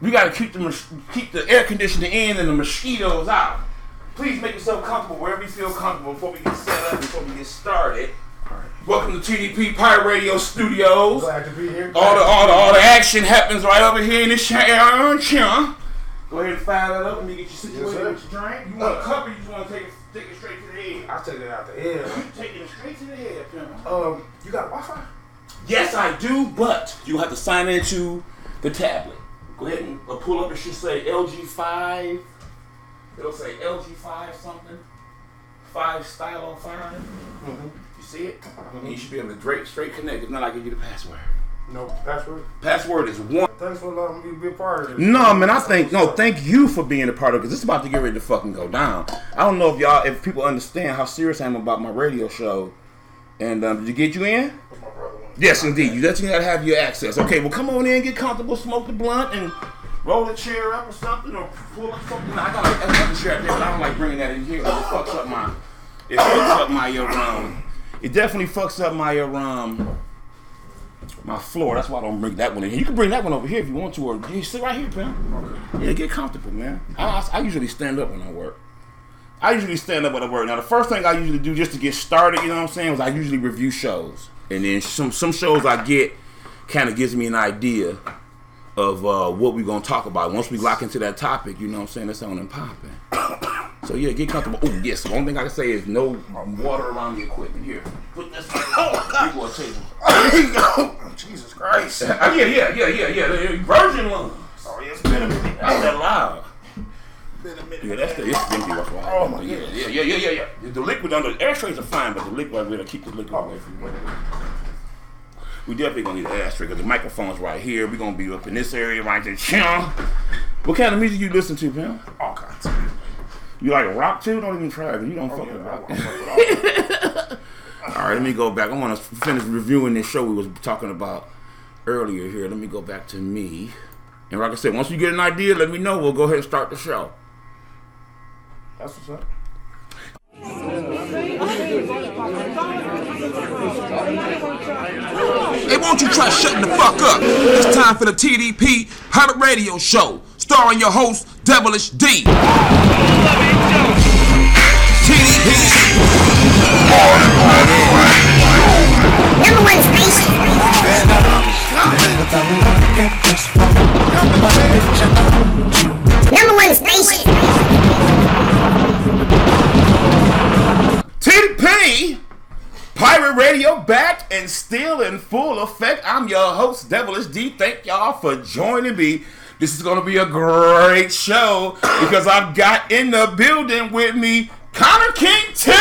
We gotta keep the keep the air conditioning in and the mosquitoes out. Please make yourself comfortable wherever you feel comfortable before we get set up, before we get started. Welcome to TDP Pirate Radio Studios. Glad to be here. All the all the all the action happens right over here in this chair. Go ahead and fire that up. Let me get you situated sir. with your drink. You want a cup or you just want to take it, take it straight to the head? I'll take it out the air. You taking it straight to the head, pimp. Um, you got Wi-Fi? Yes, I do, but you have to sign into the tablet. Go ahead and pull up. It should say LG5. It'll say LG5 something. Five style on 5. You see it? And you should be able to straight, straight connect. If not, I give you the password. No password. Password is one. Thanks for allowing me to be a part of this. No, man, I think no. Thank you for being a part of it because it's about to get ready to fucking go down. I don't know if y'all, if people understand how serious I am about my radio show. And um, did you get you in? My brother wants Yes, indeed. You definitely gotta have your access. Okay, well, come on in, get comfortable, smoke the blunt, and roll a chair up or something, or pull up something. I got another chair up there, but I don't like bringing that in here. It fucks up my. It fucks up my um. It definitely fucks up my um. My floor. That's why I don't bring that one in here. You can bring that one over here if you want to, or you sit right here, pal. Yeah, get comfortable, man. I, I, I usually stand up when I work. I usually stand up when I work. Now, the first thing I usually do just to get started, you know what I'm saying, is I usually review shows, and then some some shows I get kind of gives me an idea of uh, what we're gonna talk about. Once we lock into that topic, you know what I'm saying, that's on and popping. So yeah, get comfortable. Oh yes, the only thing I can say is no water around the equipment. Here, put this. Oh God, you table. Oh, Jesus Christ. yeah, yeah, yeah, yeah, yeah. Virgin lungs. Oh, yeah, it's been a minute. That's that loud. Been a minute. Yeah, that's the it's empty. That's why. Oh, my yeah, goodness. yeah, yeah, yeah, yeah, yeah. The liquid under the ashtrays are fine, but the liquid we're gonna keep the liquid oh. away from you. We definitely gonna need an ashtray because the microphone's right here. We're gonna be up in this area right there. Chum. What kind of music you listen to, Pam? All kinds. You like rock too? Don't even try it. You don't oh, fuck Yeah, with rock. want to fuck with all. All right, let me go back. I want to finish reviewing this show we was talking about earlier here. Let me go back to me. And like I said, once you get an idea, let me know. We'll go ahead and start the show. That's what's up. Hey, won't you try shutting the fuck up? It's time for the TDP Pirate Radio Show, starring your host, Devilish D. TDP. Number one station. Number one station. Pirate Radio back and still in full effect. I'm your host, Devilish D. Thank y'all for joining me. This is gonna be a great show because I've got in the building with me Connor King too.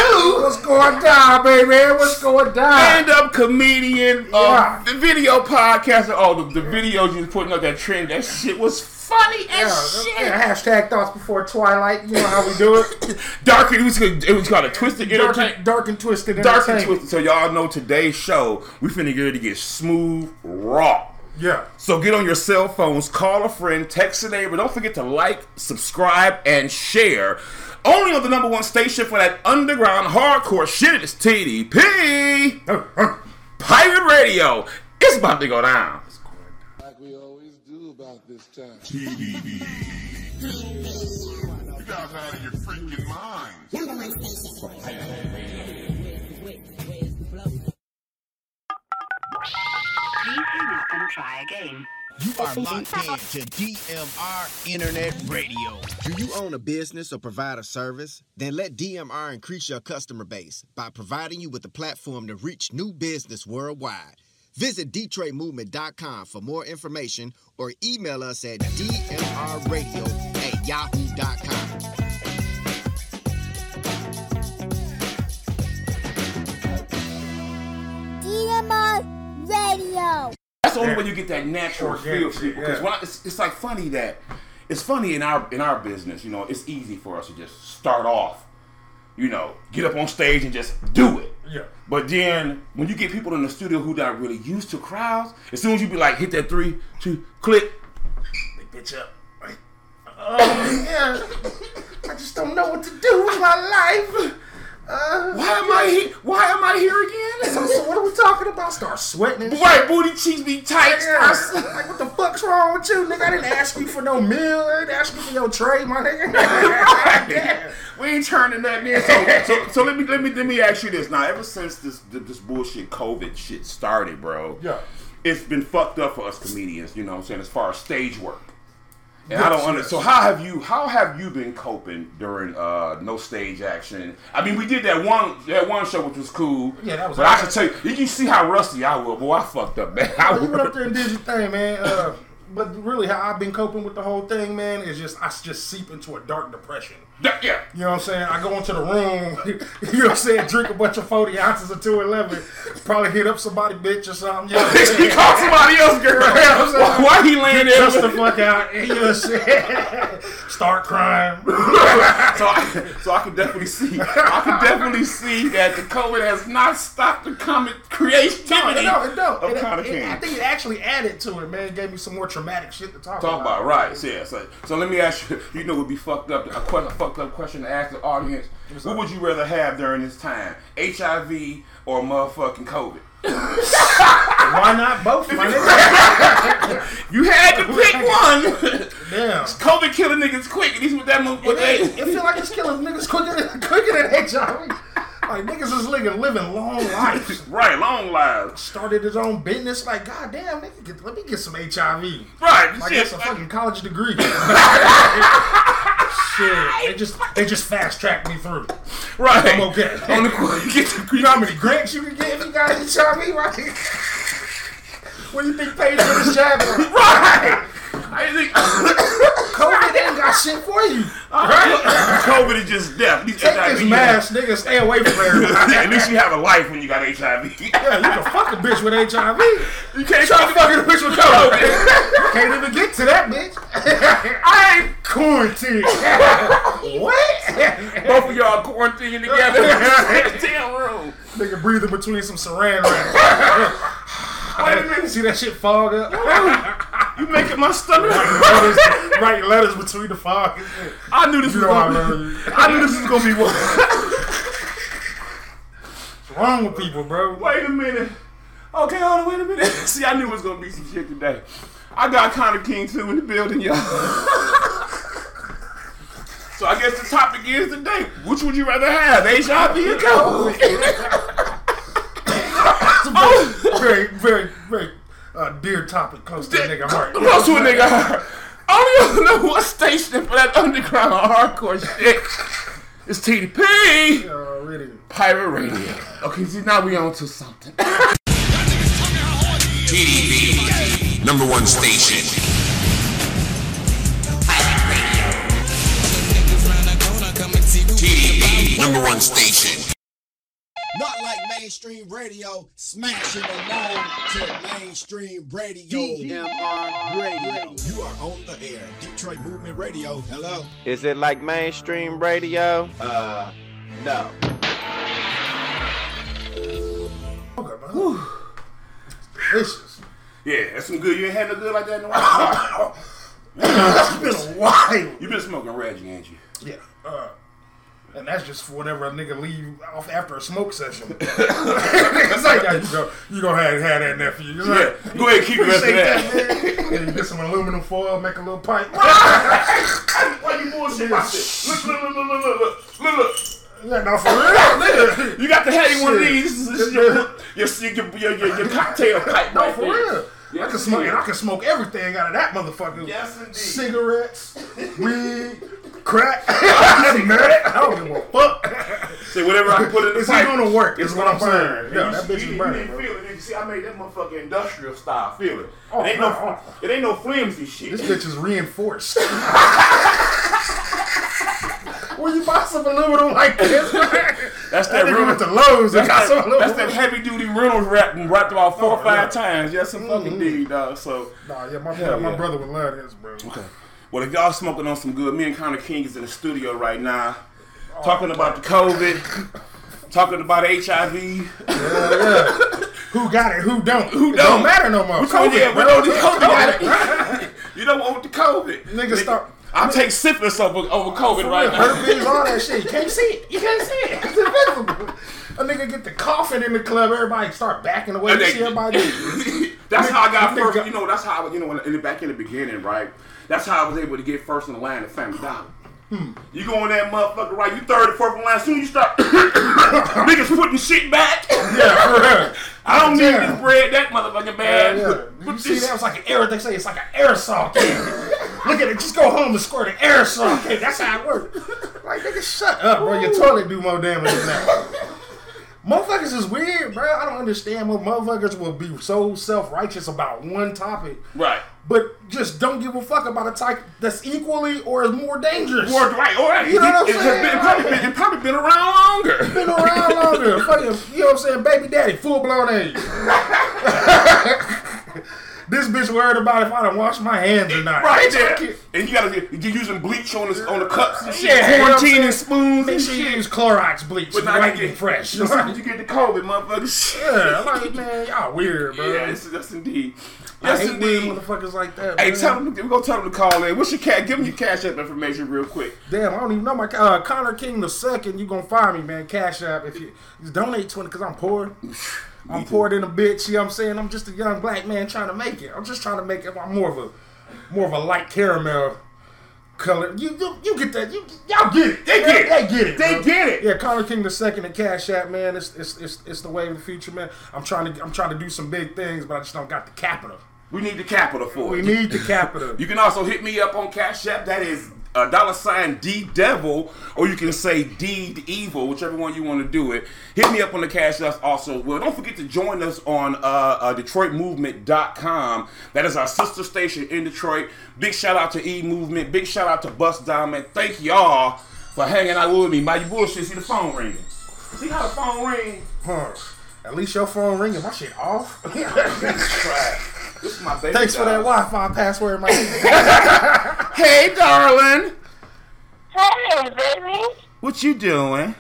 What's going down, baby? What's going down? stand-up comedian, uh, Yeah. the video podcaster. Oh, the, the videos you was putting up that trend, that shit was funny Yeah, as shit. yeah, hashtag thoughts before twilight. You know how we do it. Dark, it was, it was called a twisted dark, entertainment. and, dark and twisted. Dark and twisted. So y'all know today's show, we finna get ready to get smooth, raw. Yeah. So get on your cell phones, call a friend, text a neighbor. Don't forget to like, subscribe, and share. Only on the number one station for that underground hardcore shit is TDP oh, oh. Pirate Radio. It's about to go down. This time. TDD. You guys out of your freaking minds. Number one station. Please hang up and try again. You are locked in to DMR Internet Radio. Do you own a business or provide a service? Then let DMR increase your customer base by providing you with a platform to reach new business worldwide. Visit DetroitMovement.com for more information or email us at dmrradio at yahoo.com. DMR Radio. That's the only way you get that natural feel Organic for people. Because yeah. it's, it's like funny that it's funny in our in our business. You know, it's easy for us to just start off. You know, get up on stage and just do it. Yeah. But then when you get people in the studio who not really used to crowds, as soon as you be like hit that three, two, click, they bitch up. Right? Oh, yeah. I just don't know what to do with my life. Why am I here? Why am I here again? So, so what are we talking about? Start sweating. Right, booty cheeks be tight. Yeah, like what the fuck's wrong with you, nigga? I didn't ask you for no meal. I didn't ask you for your tray, my nigga. we ain't turning that in. So, so, so let me let me let me ask you this. Now, ever since this this bullshit COVID shit started, bro, Yeah. it's been fucked up for us comedians. You know what I'm saying? As far as stage work. And I don't under, yes. So how have you how have you been coping during uh no stage action? I mean, we did that one that one show which was cool. Yeah, that was But I can tell you, did you see how rusty I was? Boy, I fucked up, man. I you went up there and did your thing, man. Uh, but really, how I've been coping with the whole thing, man, is just I just seep into a dark depression. Yeah. You know what I'm saying? I go into the room, you know what I'm saying, drink a bunch of 40 ounces of 211, probably hit up somebody bitch or something. You know what he called somebody else, girl. You know what why, why he laying there? Cuss the fuck out. You know what I'm saying? Start crying. so I, so I can definitely see, I can definitely see that the COVID has not stopped the comic No, creativity no, it don't. of It- Connor it-. I think it actually added to it, man. It gave me some more traumatic shit to talk, Talk about right, yeah. So, so let me ask you. You know, would be fucked up. A, que- a fucked up question to ask the audience. What would you rather have during this time, HIV or motherfucking COVID? Why not both, my nigga? You had to pick one. Damn. COVID killing niggas quick. And these with that move. It, it, it feel like it's killing niggas quicker than, quicker than HIV. Like, niggas is living, living long lives. right, long lives. Started his own business. Like, goddamn, nigga, get, let me get some HIV. Right, Like, shit. that's a fucking college degree. Shit, they just they just fast tracked me through. right. I'm okay. On the you get You know how many grants you can get if you got HIV, right? what do you think pays for this job? right. I think COVID ain't got shit for you. Right? COVID is just death. These Take HIV, this mask, nigga. Stay away from everybody. At least you have a life when you got HIV. Yeah, you can fuck a bitch with HIV. You can't Try to fuck fucking a bitch with COVID. Can't even get to that bitch. I ain't quarantined. what? Both of y'all quarantined together in the damn room. Nigga breathing between some saran wrap. Wait a minute. See that shit fog up? You making my stomach. letters, writing letters between the fog. I knew this You was gonna be. I knew this was gonna be. What's wrong with people, bro? Wait a minute. Okay, hold on. Wait a minute. See, I knew it was gonna be some shit today. I got Connor King too in the building, y'all. So I guess the topic is today. Which would you rather have, HIV or COVID? It's a very, very, very, very uh, dear topic close to a nigga heart. Close to a nigga heart. I don't even know what station for that underground hardcore shit. It's TDP. Uh, really. Pirate Radio. Okay, see now we on to something. TDP, number one station. Pirate Radio. TDP, number one station. Not like mainstream radio, smashing along to mainstream radio. DMR Radio. You are on the air. Detroit Movement Radio. Hello. Is it like mainstream radio? Uh, no. Okay, man. Delicious. Yeah, that's some good. You ain't had no good like that in a while. It's been a while. you been smoking Reggie, ain't you? Yeah. Uh, and that's just for whenever a nigga leave off after a smoke session. it's like, yeah, you go, you gonna have, have that nephew. You know? Yeah. Go ahead, keep the rest of Appreciate that. man. And you get some aluminum foil, make a little pipe. Why you bullshit about this? Look, look, look, look, look, look, look, look. yeah, no, for real, nigga. You got to have one of these. This is your, your, your, your, your, your cocktail pipe. No, right for there. real. I can smoke, and I can smoke everything out of that motherfucker. Yes, indeed. Cigarettes, weed, crack, nut. I don't give a fuck. Say whatever I put in the Is pipe. it gonna work? Is It's what I'm gonna saying. Yeah, You- that bitch you- is burning, You didn't feel it. You see, I made that motherfucker industrial style. Feel it. Oh, it ain't no. Oh, oh. no. It ain't no flimsy shit. This bitch is reinforced. Where you buy some aluminum like this? That's That that nigga real. went to Lowe's That's that, that's that heavy duty Reynolds wrapped and wrapped about four or Oh, five yeah. times. Yes, some fucking mm-hmm. deed, dog. So. Nah, yeah, my, Hell my brother would love this, bro. Okay. Well, if y'all smoking on some good, me and Connor King is in the studio right now, oh, talking about the COVID, talking about HIV. Yeah, yeah. Who got it? Who don't? Who It don't? don't matter no more. One? COVID, Yeah, bro. COVID COVID. got it. You don't want the COVID. Niggas start I'll take syphilis over, over COVID right now. Herpes, all that shit. You can't see it. You can't see it. It's invisible. A nigga get the coughing in the club. Everybody start backing away. And You they- see everybody. that's how I got Nigga- first. You know, that's how I was. You know, when, in the back in the beginning, right? That's how I was able to get first in the line at Family Dollar. Hmm. You go in that motherfucker, right? You third or fourth in line. Soon as you start niggas putting shit back. yeah, for real. I don't need Yeah. this bread that motherfucking bad. Yeah, yeah. Put You see this- that? It's like an air. They say it's like an aerosol can. Look at it. Just go home and squirt an aerosol can. That's how it works. Like nigga, shut up, bro. Your toilet do more damage than that. Motherfuckers is weird, bro. I don't understand what motherfuckers will be so self righteous about one topic, Right. but just don't give a fuck about a type that's equally or is more dangerous. Or right, all right. You know what I'm just saying? been- it probably been, it probably been around longer. been around longer. Fucking, you know what I'm saying? Baby daddy, full blown age. this bitch worried about if I don't wash my hands or not. Right there. And you gotta get, you're using bleach on the on the cups and shit. Yeah, you know what I'm quarantine and spoons Make and sure you shit. use Clorox bleach. But now you get fresh. Soon as you get the COVID, motherfuckers. yeah, I'm like man, y'all weird, bro. Yeah, yes indeed. I Yes hate indeed. motherfuckers like that. Hey, man. tell them. We're gonna tell them to call in. What's your cat? Give them your cash app information real quick. Damn, I don't even know my uh, Connor King the second. You gonna find me, man? Cash app if you donate twenty, cause I'm poor. I'm poor than a bitch. You know what I'm saying? I'm just a young black man trying to make it. I'm just trying to make it. I'm more of a more of a light caramel color. You you, you get that? You y'all get it? They get it. They get it. They bro. get it. Yeah, Connor King the second and Cash App, man. It's, it's it's it's the way of the future, man. I'm trying to I'm trying to do some big things, but I just don't got the capital. We need the capital for We it. need the capital. You can also hit me up on Cash App. That is a dollar sign D Devil, or you can say D Evil, whichever one you want to do it. Hit me up on the Cash App also. Well, don't forget to join us on uh, uh, DetroitMovement.com. That is our sister station in Detroit. Big shout out to E Movement. Big shout out to Bust Diamond. Thank y'all for hanging out with me. My bullshit. See the phone ringing. See how the phone ring? Huh. At least your phone ringing. My shit off. This is my baby. Thanks for that. Wi-Fi password, man. Hey, darling. Hey, baby. What you doing?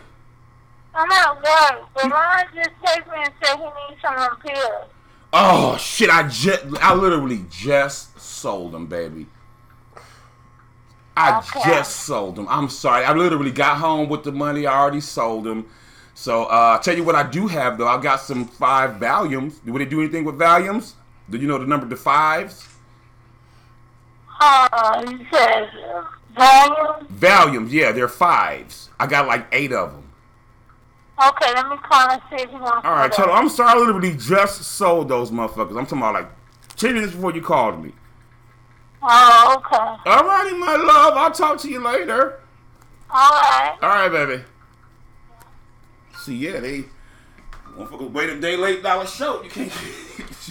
I'm at work, but Ron just texted me and said he needs some of pills. Oh shit! I just, I literally just sold them, baby. I Okay. just sold them. I'm sorry. I literally got home with the money. I already sold them. So, uh, I'll tell you what I do have though. I got some five Valiums. Would they do anything with Valiums? Do you know the number the fives? Uh, he says, uh, Valium. Valiums, yeah, they're fives. I got like eight of them. Okay, let me call and see if he wants All right, some tell of them I'm sorry. I literally just sold those motherfuckers. I'm talking about like ten minutes before you called me. Oh, okay. All righty, my love. I'll talk to you later. All right. All right, baby. See, yeah, they motherfuckers wait a day late dollar show. You can't.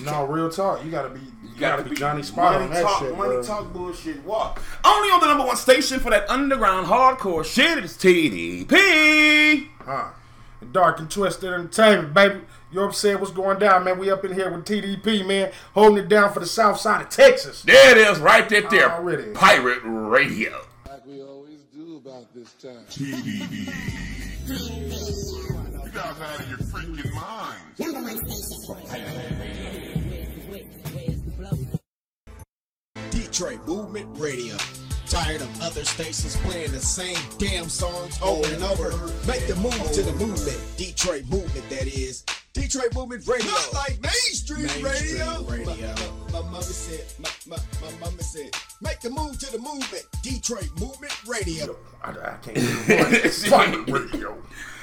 no, real talk. You gotta be. You, gotta, be Johnny Spot money on that talk, shit, Money bro. talk bullshit. Walk. Only on the number one station for that underground hardcore shit is TDP. Huh. Dark and twisted entertainment, baby. You know what I'm saying? What's going down, man? We up in here with TDP, man, holding it down for the south side of Texas. There it is, right there. there. Already. Pirate Radio. Like we always do about this time. You guys out of your freaking minds. Number one station. Detroit Movement Radio. Tired of other stations playing the same damn songs over and over? Make the move to the movement. Detroit Movement, that is. Detroit Movement Radio. Not like mainstream, radio. radio. My, my mama said, my, my, my mama said, make the move to the movement. Detroit Movement Radio. I, I can't do the Pirate Radio.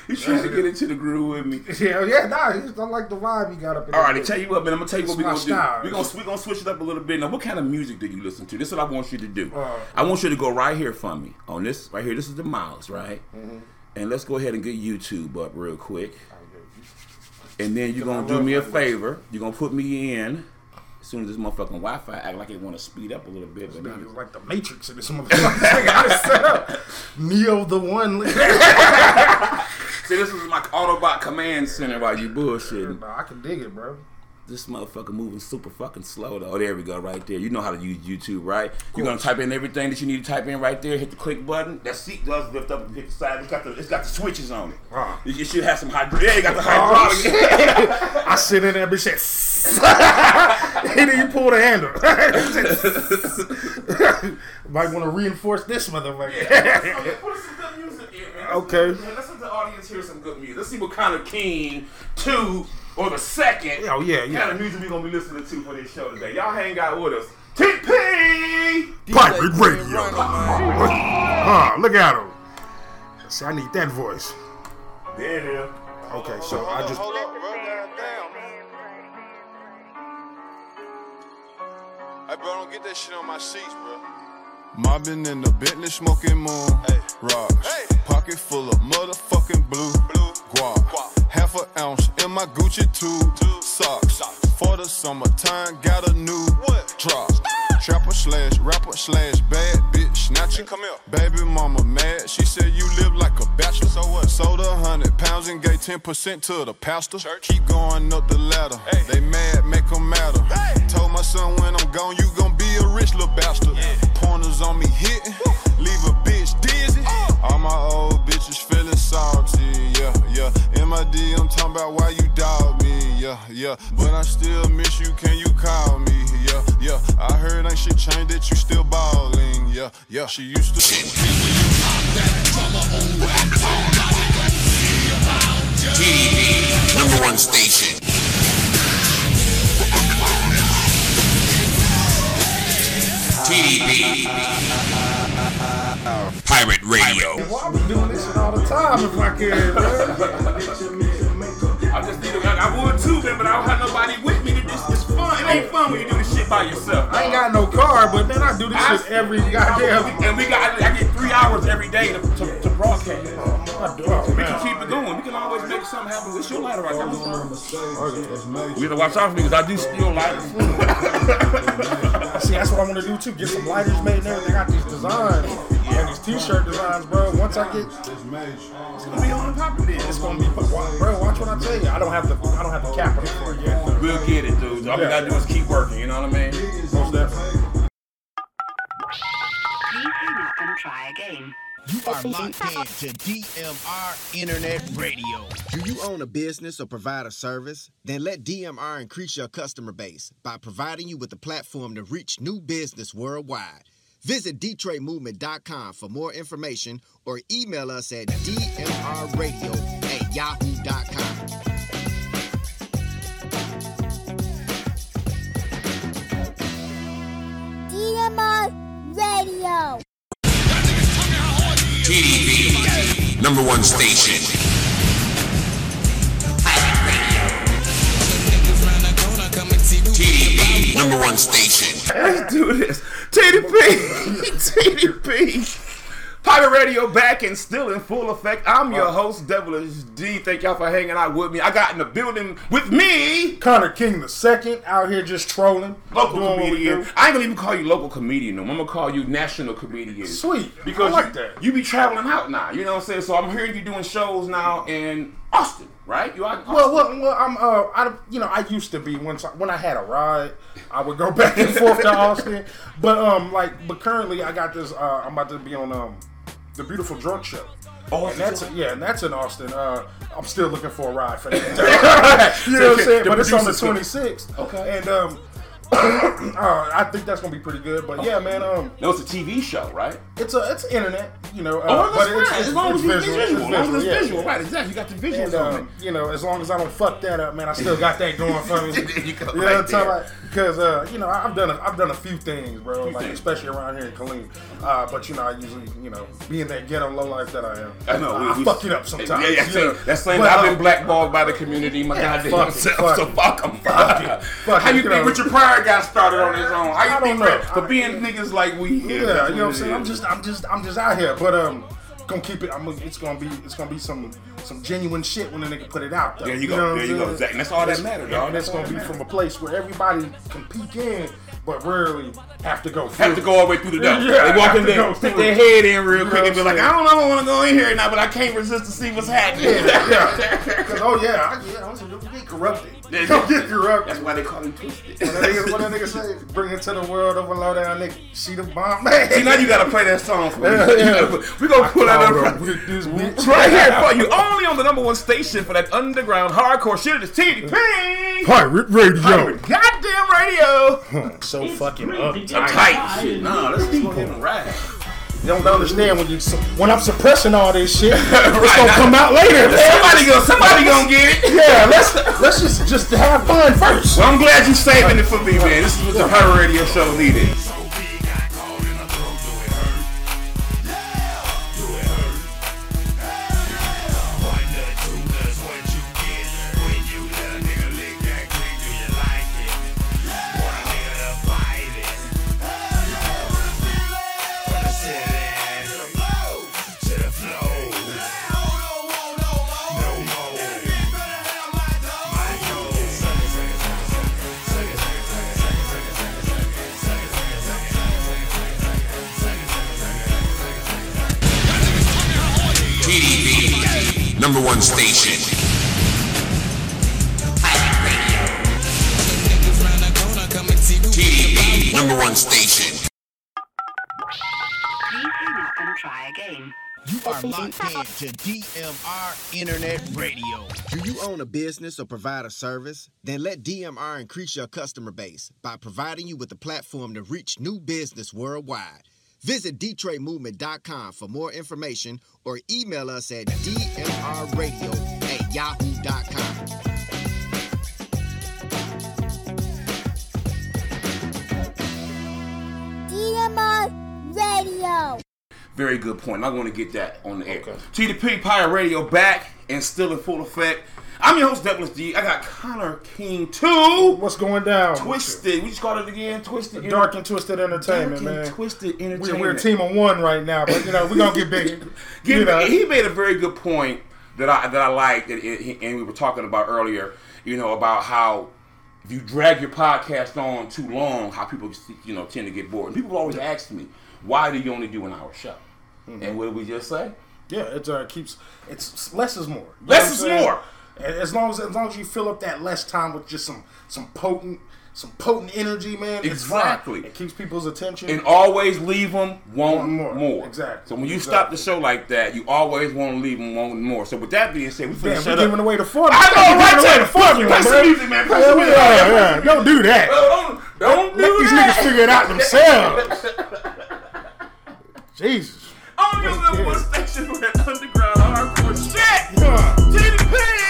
You trying to get into the groove with me. Yeah, yeah, nah, I like the vibe you got up in All. I tell you what, man. I'm gonna tell you what we're gonna do. style. We're gonna we're gonna switch it up a little bit. Now, what kind of music do you listen to? This is what I want you to do. Uh, I want you to go right here for me on this right here. This is the mouse, right? Mm-hmm. And let's go ahead and get YouTube up real quick. And then you're gonna do me a favor. You're gonna put me in. As soon as this motherfucking Wi-Fi act like it want to speed up a little bit, but like the Matrix in this motherfucker. I got it set up. Neo the one. See, this is my Autobot command center while you bullshitting. Bro, I can dig it, bro. This motherfucker moving super fucking slow though. Oh, there we go, right there. You know how to use YouTube, right? You're gonna type in everything that you need to type in right there. Hit the click button. That seat does lift up and hit the side. It's got the it's got the switches on it. Wow. You, you should have some hydraulic. Yeah, you got the oh, hydraulic. I sit in there, bitch, and then you pull the handle. Might want to reinforce this motherfucker. Okay, put some good music in, man. Let's- Okay. Let's the audience hear some good music. Let's see what kind of King two or the second. Oh, yeah, yeah. Kind of music we gonna be listening to for this show today. Y'all hang out with us. TP. Pirate Radio. Huh, look at him. See, I need that voice. There it is. Okay, so I just. Hold up, bro. Goddamn. Hey, bro, don't get that shit on my sheets, bro. Mobbing in the Bentley, smoking moon. Hey. Rocks. Pocket full of motherfucking blue. Blue. Guap. Half an ounce in my Gucci tube. Socks. For the summertime, got a new drop. Trapper slash rapper slash bad bitch snatcher. Come here. Baby mama mad. She said you live like a bachelor. So what? Sold a hundred pounds and gave 10% to the pastor. Keep going up the ladder. They mad, make them matter. Told my son when I'm gone, you gon' be a rich little bastard. Pointers on me hitting. Leave a bitch dizzy. Uh. All my old bitches feeling salty. Yeah, yeah. MID, I'm talking about why you dog me. Yeah, yeah. But I still miss you. Can you call me? Yeah, yeah. I heard ain't shit changed that you still balling. Yeah, yeah. She used to. TDP, number one station. TDP, Pirate Radio. Well, I be doing this all the time if I can, man. I just need to, I, I would shit by yourself. I ain't got no car, but man, I do this shit every goddamn. And we got, I get three hours every day to, to, to broadcast. I do, oh, We can keep it going. We can always make something happen. What's your lighter right oh, oh, there? We gotta watch out for me because I do steal lighters. See, that's what I want to do too. Get some lighters made and everything. I got these designs and these t-shirt designs, bro. Once I get, It's gonna be on and popping then. it's gonna be, bro. Watch what I tell you. I don't have the, I don't have the capital for it yet. though. We'll get it, dude. All we gotta do is keep working. You know what I mean? Most definitely. Please hang up and try again. You are locked in to DMR Internet Radio. Do you own a business or provide a service? Then let DMR increase your customer base by providing you with a platform to reach new business worldwide. Visit DetroitMovement.com for more information or email us at dmrradio at yahoo.com. DMR Radio. TDP, number one station. TDP, number one station. Let's do this. TDP. TDP. Pirate Radio back and still in full effect. I'm your uh. host, Devilish D. Thank y'all for hanging out with me. I got in the building with me, Connor King the second out here just trolling, local doing what we comedian. do. I ain't gonna even call you local comedian no more. I'm gonna call you national comedian. Sweet, Because I like you, that. you be traveling out now. You know what I'm saying? So I'm hearing you doing shows now in Austin, right? You in Well, well, well, I'm, uh, I, you know, I used to be once when I had a ride, I would go back and forth to Austin, but um, like, but currently I got this. Uh, I'm about to be on um, the Beautiful Drunk Show. Oh, and that's yeah, and that's in Austin. Uh, I'm still looking for a ride for that. you know what I'm saying? But it's on the 26th. Okay. And um, uh, I think that's gonna be pretty good. But yeah, man, um, no, it's a TV show, right? it's a it's internet, you know. Uh, Oh, but that's it's, fine. it's, As long it's as it's visual. visual. As long as it's yeah, visual, right? Exactly. You got the visuals And, um, you know, as long as I don't fuck that up, man, I still got that going for me. You go, know right what I'm talking about? Because uh, you know, I- I've done a, I've done a few things, bro. Few like things. especially around here in Killeen. Uh, but you know, I usually, you know, being that ghetto low life that I am, I know. I, we- we- fuck it up sometimes. Yeah, yeah. you know. That's saying I've been um, blackballed by the community. My Yeah, goddamn fuck self. fuck so fuck them. Fuck it, How you you think. Richard Pryor got started on his own? How you I think don't know. for, for being niggas like we? Yeah, you know what I'm saying. I'm just, I'm just, I'm just out here, but um. Gonna keep it. I'm. gonna- It's gonna be. It's gonna be some some genuine shit when the nigga put it out. Though. There you go, know there you go. Exactly. That's all that It's- matters, dog. and it's That's gonna be that from a place where everybody can peek in, but rarely have to go. Have to go all the way through the door. Yeah, they walk in there, stick their head in real You quick, and be like, I'm I don't know, I want to go in here now, but I can't resist to see what's happening. Yeah, Because oh yeah, I, yeah, I was, we get corrupted. Come get corrupted. That's why they call him twisted. What that nigga, what that nigga say? Bring it to the world of a low down nigga. She the bomb man. See, now you gotta play that song for me. Yeah, yeah. We're gonna pull that up her with this bitch. Right here for you, only on the number one station for that underground hardcore shit. It's TDP. Pirate radio. Pirate goddamn radio. So fucking up. Tight shit. Nah, let's just go ahead and ride. You don't understand when you when I'm suppressing all this shit. It's gonna come out later. Somebody gonna, somebody gonna get it. Yeah, let's let's just just have fun first. Well, I'm glad you're saving it for me, man. This is what the Pirate Radio Show needed. Number one station. TDP, number one station. Please hang up and try again. You are locked in to DMR Internet Radio. Do you own a business or provide a service? Then let DMR increase your customer base by providing you with a platform to reach new business worldwide. Visit DetroitMovement.com for more information or email us at dmrradio at yahoo.com. DMR Radio. Very good point. I want to get that on the air. TDP Pirate Radio back and still in full effect. I'm your host, Devilish D. I got Connor King too. What's going down? Twisted. We just called it again. Twisted. Dark and twisted entertainment, Dark and man. Twisted entertainment. we're a team of one right now, but you know we're gonna get bigger. Get- you know. He made a very good point that I that I liked, and, and we were talking about earlier. You know about how if you drag your podcast on too long, how people you know tend to get bored. And people always ask me, why do you only do an hour show? Mm-hmm. And what did we just say? Yeah, it uh, keeps it's less is more. You Less is more. As long as as long as you fill up that less time with just some some potent some potent energy, man. it's. Exactly. It keeps people's attention. And always leave them wanting Want more. more. Exactly. So when you Exactly. stop the show like that, you always want to leave them wanting more. So with that being said, we finna Damn, shut up. giving away the formula. I know, right giving away there. the formula, Play some man. music, man. Play Yeah, some music. are, yeah. Don't do that. Don't, don't Let do these that. niggas figure it out themselves. Jesus. Your number one station for that underground hardcore shit. Yeah. TDP.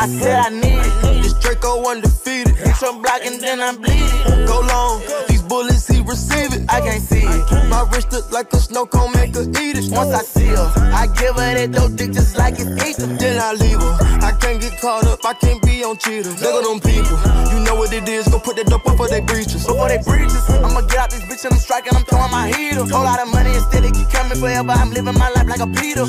I said I need it. This Draco undefeated. Hit your block and then I bleed it. Go long. Bullets he receive it. I can't see it. My wrist look like a snow cone, make her eat it. Once I see her, I give her that dope dick just like it's ether. Then I leave her. I can't get caught up. I can't be on cheaters. Look at them people. You know what it is. Go put that dope up for they breaches. Before they breaches, I'ma get out this bitch and I'm striking. I'm throwing my heater. Whole lot of money instead it keep coming forever. I'm living my life like a Peter.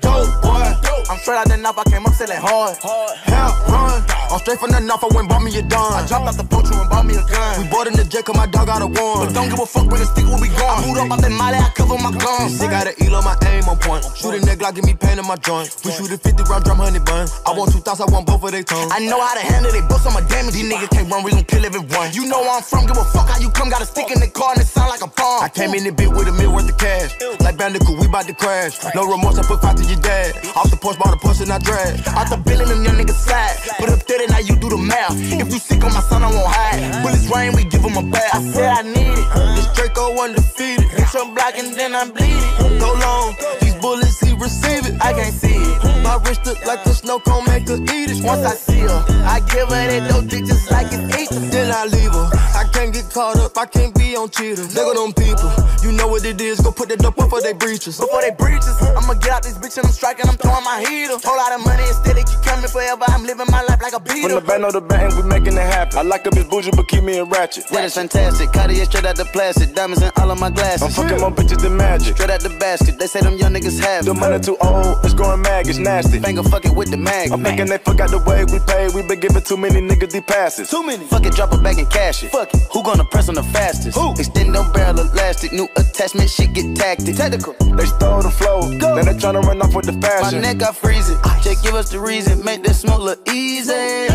Dope boy. I'm straight out the knife. I came up selling hard. Hell run. I'm straight from the knife. I went bought me a dime. I dropped out the poacher and bought me a gun. We bought in the jet cause my dog got a one. But don't give a fuck when the stick where we gone. I moved up out that molly. I cover my guns. Sick out of Elo, my aim on point. Shoot a neck Glock, give me pain in my joint. We shoot a 50 round drum, honey bun. I want two thoughts, I want both of they tongues. I know how to handle it, bust on my damage. These niggas can't run, we gon' kill everyone. You know where I'm from, give a fuck how you come. Got a stick in the car and it sound like a bomb. I came in the bit with a mil worth of cash. Like Bandicoot, we bout to crash. No remorse, I put five to your dad. Off the porch, bought a I drag. Out the bill and them young niggas slide. Put up 30, now you do the math. If you sick on my son, I won't hide. Bullets rain, we give him a bath. I said I need it. This Draco undefeated. Hit your block and then I bleed it. Go long. These bullets, he receive it. I can't see it. My wrist look like a snow cone, make her eat it. Once I see her, I give her that dope dick just like it's ether. Then I leave her. I can't get caught up, I can't be on cheaters. Look at them people. You know what it is. Go put that dope up for they breaches. Before they breaches, I'ma get out this bitch and I'm striking. I'm throwing my heater. Whole lot of money instead it keep coming forever. I'm living my life like like a From the band of the band, we making it happen. I like a bitch bougie, but keep me in ratchet. That is fantastic. Cartier straight out the plastic. Diamonds in all of my glasses. I'm fucking more bitches than magic. Straight out the basket. They say them young niggas have The money too old, it's growing mag, it's nasty. Finger fuck it with the mag. I'm thinking they forgot the way we pay. We been giving too many niggas these passes. Too many. Fuck it, drop it back and cash it. Fuck it. Who gonna press on the fastest? Who? Extend them barrel elastic. New attachment, shit get tactic. Technical. They stole the flow, now they tryna run off with the fashion. My neck got freezing. Just give us the reason. Make this smoke look easy.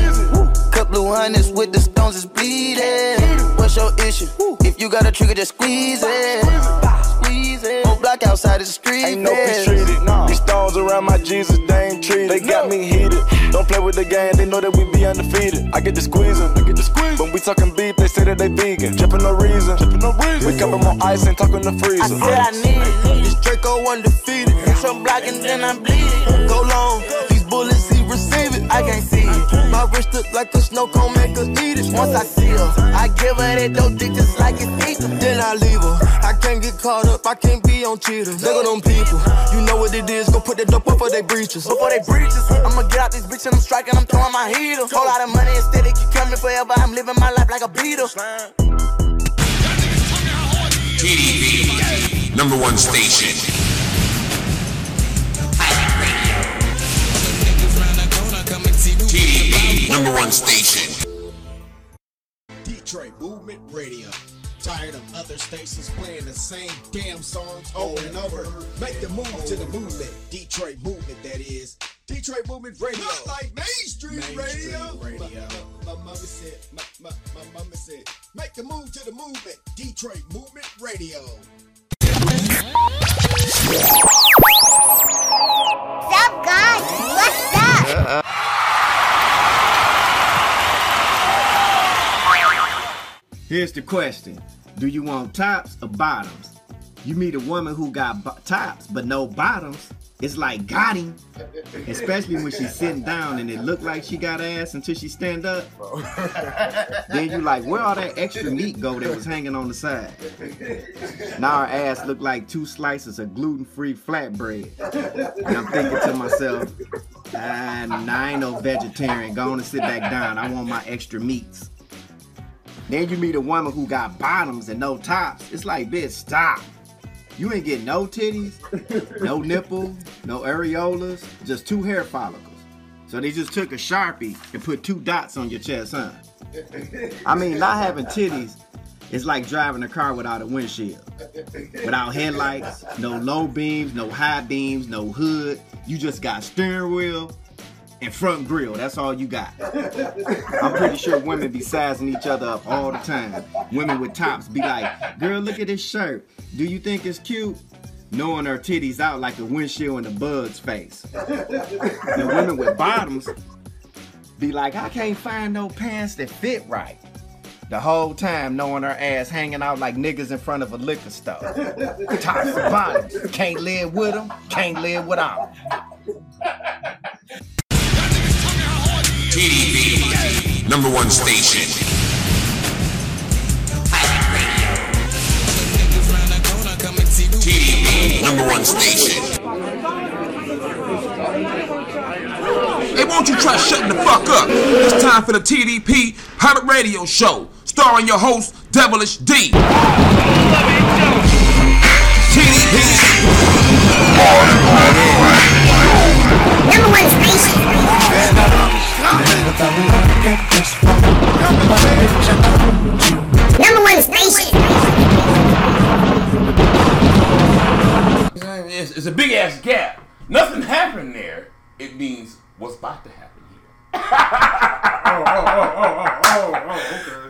Cut blue hundreds with the stones is bleeding. What's your issue? If you got a trigger, just squeeze it. Ain't no peace treated. These stones around my Jesus, they ain't treated. They got me heated. Don't play with the game, they know that we be undefeated. I get the squeezing, I get the squeeze. When we talking beef, they say that they vegan. Drippin' no reason, drippin' no reason. We cuppin' more ice and talking the I freezer. said I need it. This Draco undefeated. Hit your block and then I bleed it. Go long. These bullets, he receive it. I can't see it. My wrist look like a snow cone, make her eat it. Once I see her, I give her that dope dick just like it's equal. Then I leave her. I can't get caught up. I can't be on cheaters. Look at them people. You know what it is. Go put that dope up for they breaches. Before they breaches, I'ma get out this bitch and I'm striking. I'm throwing my heater. Whole lot of money instead it keep coming forever. I'm living my life like a beetle. TDP, number one station. TDP, number one station. Detroit Movement Radio. Tired of other stations playing the same damn songs over and over? Make the move to the movement. Detroit Movement, that is. Detroit Movement Radio. Not like mainstream, radio. radio. My, my, my mama said, my, my, my mama said, make the move to the movement. Detroit Movement Radio. What's up, guys? What's up? Uh-uh. Here's the question Do you want tops or bottoms? You meet a woman who got bo- tops but no bottoms, it's like got him. Especially when she's sitting down and it look like she got ass until she stand up. then you like, where all that extra meat go that was hanging on the side? Now her ass look like two slices of gluten-free flatbread. And I'm thinking to myself, nah, I ain't no vegetarian. Go on and sit back down. I want my extra meats. Then you meet a woman who got bottoms and no tops. It's like, bitch, stop. You ain't getting no titties, no nipple, no areolas, just two hair follicles. So they just took a sharpie and put two dots on your chest, huh? I mean, not having titties is like driving a car without a windshield, without headlights, no low beams, no high beams, no hood. You just got steering wheel and front grill. That's all you got. I'm pretty sure women be sizing each other up all the time. Women with tops be like, girl, look at this shirt. Do you think it's cute? Knowing her titties out like a windshield in a bug's face. The women with bottoms be like, I can't find no pants that fit right. The whole time knowing her ass hanging out like niggas in front of a liquor store. Tops and bottoms. Can't live with them, can't live without them. TDP, number one station. TDP, number one station. Hey, won't you try shutting the fuck up? It's time for the TDP Pirate Radio Show, starring your host, Devilish D. TDP. Number one station. Number one station. It's, it's a big ass gap. Nothing happened there. It means what's about to happen. Oh, oh, oh, oh, oh, oh, oh, okay.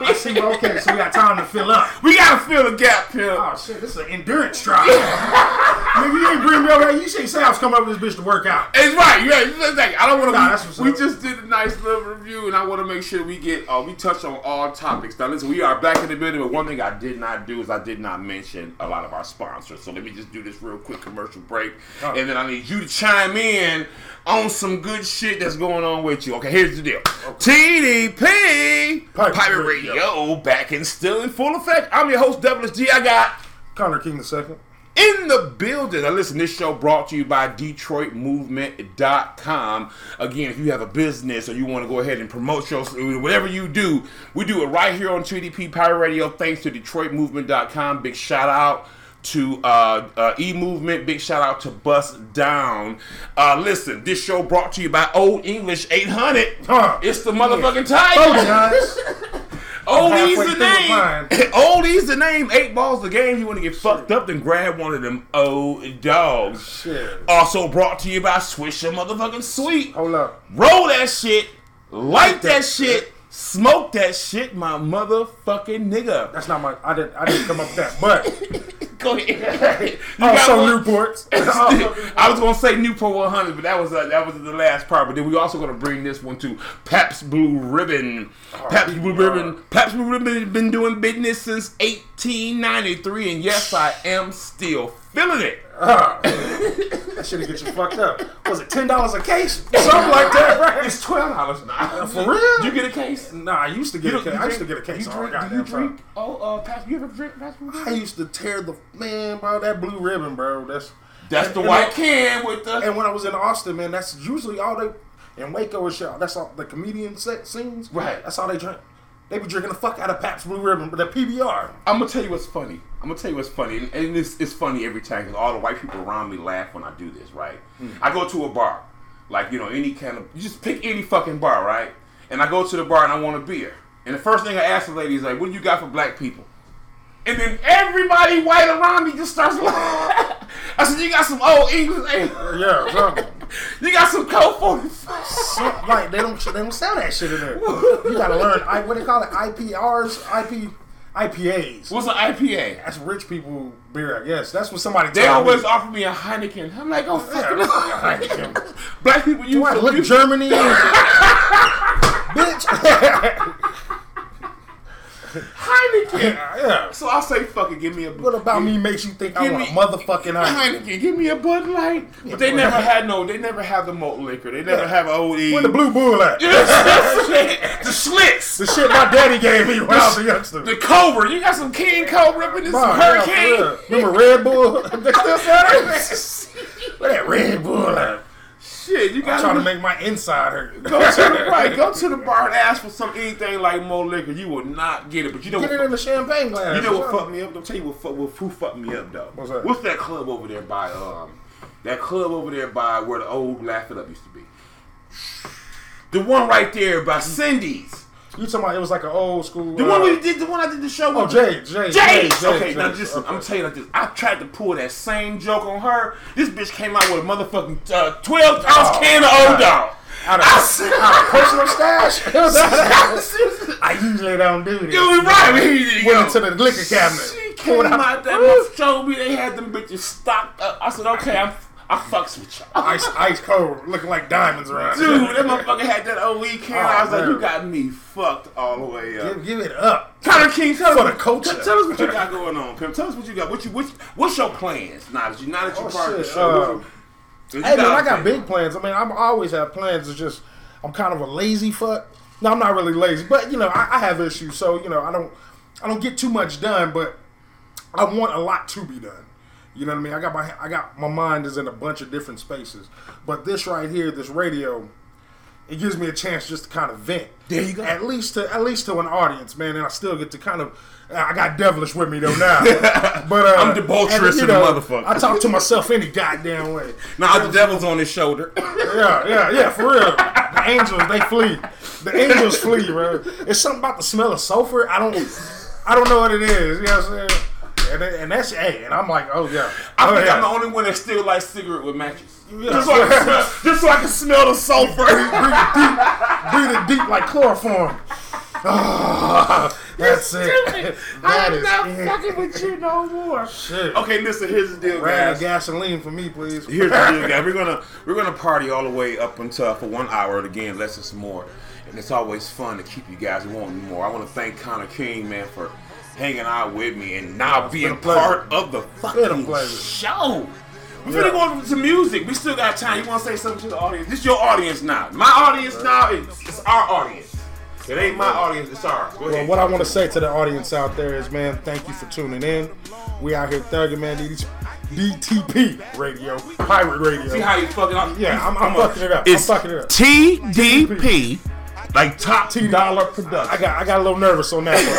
I see. Okay, so we got time to fill up. We gotta fill the gap, Pimp. Oh shit, this is an endurance trial. Nigga, you ain't bring me over here. You say was coming up with this bitch to work out. It's right. Yeah, it's like, I don't want to. Nah, that's we up. just did a nice little review, and I want to make sure we get. Uh, we touch on all topics. Now, listen, we are back in the building, but one thing I did not do is I did not mention a lot of our sponsors. So let me just do this real quick commercial break, Oh. and then I need you to chime in on some good shit that's going on with you. Okay, here's the deal. TDP Pirate Pirate, Radio. Radio back and still in full effect. I'm your host, Devilish G. I got Connor King the second. in the building. Now, listen, this show brought to you by DetroitMovement.com. Again, if you have a business or you want to go ahead and promote your whatever you do, we do it right here on TDP Pirate Radio. Thanks to DetroitMovement.com. Big shout out to uh, uh, E Movement. Big shout out to Bust Down. Uh, listen, this show brought to you by Old English 800. Huh. It's the motherfucking Oh, tiger. guys. Oldie's the name. Oldie's the name. Eight balls the game. You want to get fucked up, then grab one of them old dogs. Shit. Also brought to you by Swisher motherfucking Sweet. Hold up. Roll that shit. Light that shit. Smoke that shit, my motherfucking nigga. That's not my. I didn't. I didn't come up with that. But Go ahead. You got also one? Newports. I was gonna say Newport 100, but that was uh, that was the last part. But then we also gonna bring this one to Pabst Blue Ribbon. Pabst Blue Ribbon. Pabst Blue Ribbon been doing business since 1893, and yes, I am still feeling it. Ah. That should get you fucked up. Was it ten dollars a case? Something like that, right? It's twelve dollars now. For real? You get a case? Nah, I used to get You a case. I used to get a case. You all? Do you time. drink? Oh, uh. You ever drink I used to tear the man, bro. That blue ribbon, bro. That's That's and- the and white I- can with the. And when I was in Austin, man, that's usually all they in Waco and shit. That's all the comedian set scenes. Right. That's all they drink. They be drinking the fuck out of Pabst Blue Ribbon, but the PBR. I'm gonna tell you what's funny. I'm gonna tell you what's funny, and, and it's, it's funny every time because all the white people around me laugh when I do this. Right? Hmm. I go to a bar, like you know any kind of you just pick any fucking bar, right? And I go to the bar and I want a beer, and the first thing I ask the lady is like, "What do you got for black people?" And then everybody white around me just starts laughing. I said, "You got some old English? Hey, Yeah, something. you got some Colt 45." Some- like they don't they don't sell that shit in there. You gotta learn I, what they call it IPRs, IP IPAs. What's an IPA? That's rich people beer, I guess. That's what somebody. They always me. offer me a Heineken. I'm like, oh fuck Yeah, it. Heineken. Black people, you, Do I look you Germany? Bitch. Heineken. yeah. So I'll say, fuck it, give me a. What about me makes you think I want me- a motherfucking Heineken? Heineken, give me a Bud Light. But they never had no, they never have the malt liquor. They never Yeah. have OE. Where the blue bull at? the Schlitz. The shit my daddy gave me when I was a youngster. The Cobra. You got some King Cobra up in this yeah, for hurricane. real. Remember Red Bull? Where that Red Bull at? Shit, you I'm got trying to make my inside hurt. Go to the right, go to the bar and ask for some anything like more liquor. You will not get it. But you know Get what? it in the champagne glass. You know what What's fucked me up? Don't tell you what fuck, what who fucked me up though. What's that? What's that club over there by um that club over there by where the old Laugh It Up used to be? The one right there by Cindy's. You talking about it was like an old school. The uh, one we did, the one I did the show Oh, with. Jay, Jay. Jade. Jade, Jade, okay, now Jade. just Okay. I'm telling you like this. I tried to pull that same joke on her. This bitch came out with a motherfucking uh, 12 ounce Oh, can of old dog. Out of, I said- out of personal stash. I usually don't do this. You was right. You Went into the liquor cabinet. She came out- that mother showed me they had them bitches stocked up. I said, okay, I'm, I fucks with y'all. Ice, ice cold, looking like diamonds around. Dude, that motherfucker had that OE can. I was Oh, like, you got me fucked all the way up. Give, give it up. Connor King, tell For us the culture. Tell, tell us what you got going on, Pimp. Tell us what you got. What you what, what's your plans now that you now that you Oh, part of the show? uh, you- you Hey man, I got big plans. I mean, I'm, I always have plans. It's just I'm kind of a lazy fuck. No, I'm not really lazy, but you know, I, I have issues. So you know, I don't I don't get too much done, but I want a lot to be done. You know what I mean? I got my I got my mind is in a bunch of different spaces, but this right here, this radio, it gives me a chance just to kind of vent. There you go. At least to at least to an audience, man, and I still get to kind of. I got devilish with me though now, but uh, I'm debaucherous and, you know, motherfucker. I talk to myself any goddamn way. Now the devil's on his shoulder. Yeah, yeah, yeah, for real. The angels, they flee. The angels flee, bro. It's something about the smell of sulfur. I don't, I don't know what it is. You know what I'm saying? And, and that's hey, and I'm like, oh yeah, I oh think yeah. I'm the only one that still likes cigarette with matches. Yeah. Just, so I can smell, just so I can smell the sulfur. Breathe it deep like chloroform. Ah, that's it. That I'm not it. fucking with you no more. Shit. Okay, listen. Here's the deal, Rag guys. gasoline for me, please. Here's the deal, guys. We're gonna we're gonna party all the way up until for one hour and again, less is more. And it's always fun to keep you guys wanting more. I want to thank Connor King, man, for hanging out with me and now been being pleasure. part of the fucking show. We're Yeah. gonna go to music. We still got time. You want to say something to the audience? This your audience now. My audience now is it's our audience. It ain't my audience. It's ours. Well, what I want to say to the audience out there is, man, thank you for tuning in. We out here thugging, man. DTP radio, pirate radio. See how you fucking up? Yeah, I'm, I'm on. fucking it up. It's I'm fucking it up. TDP, like top T dollar production. I got I got a little nervous on that. One.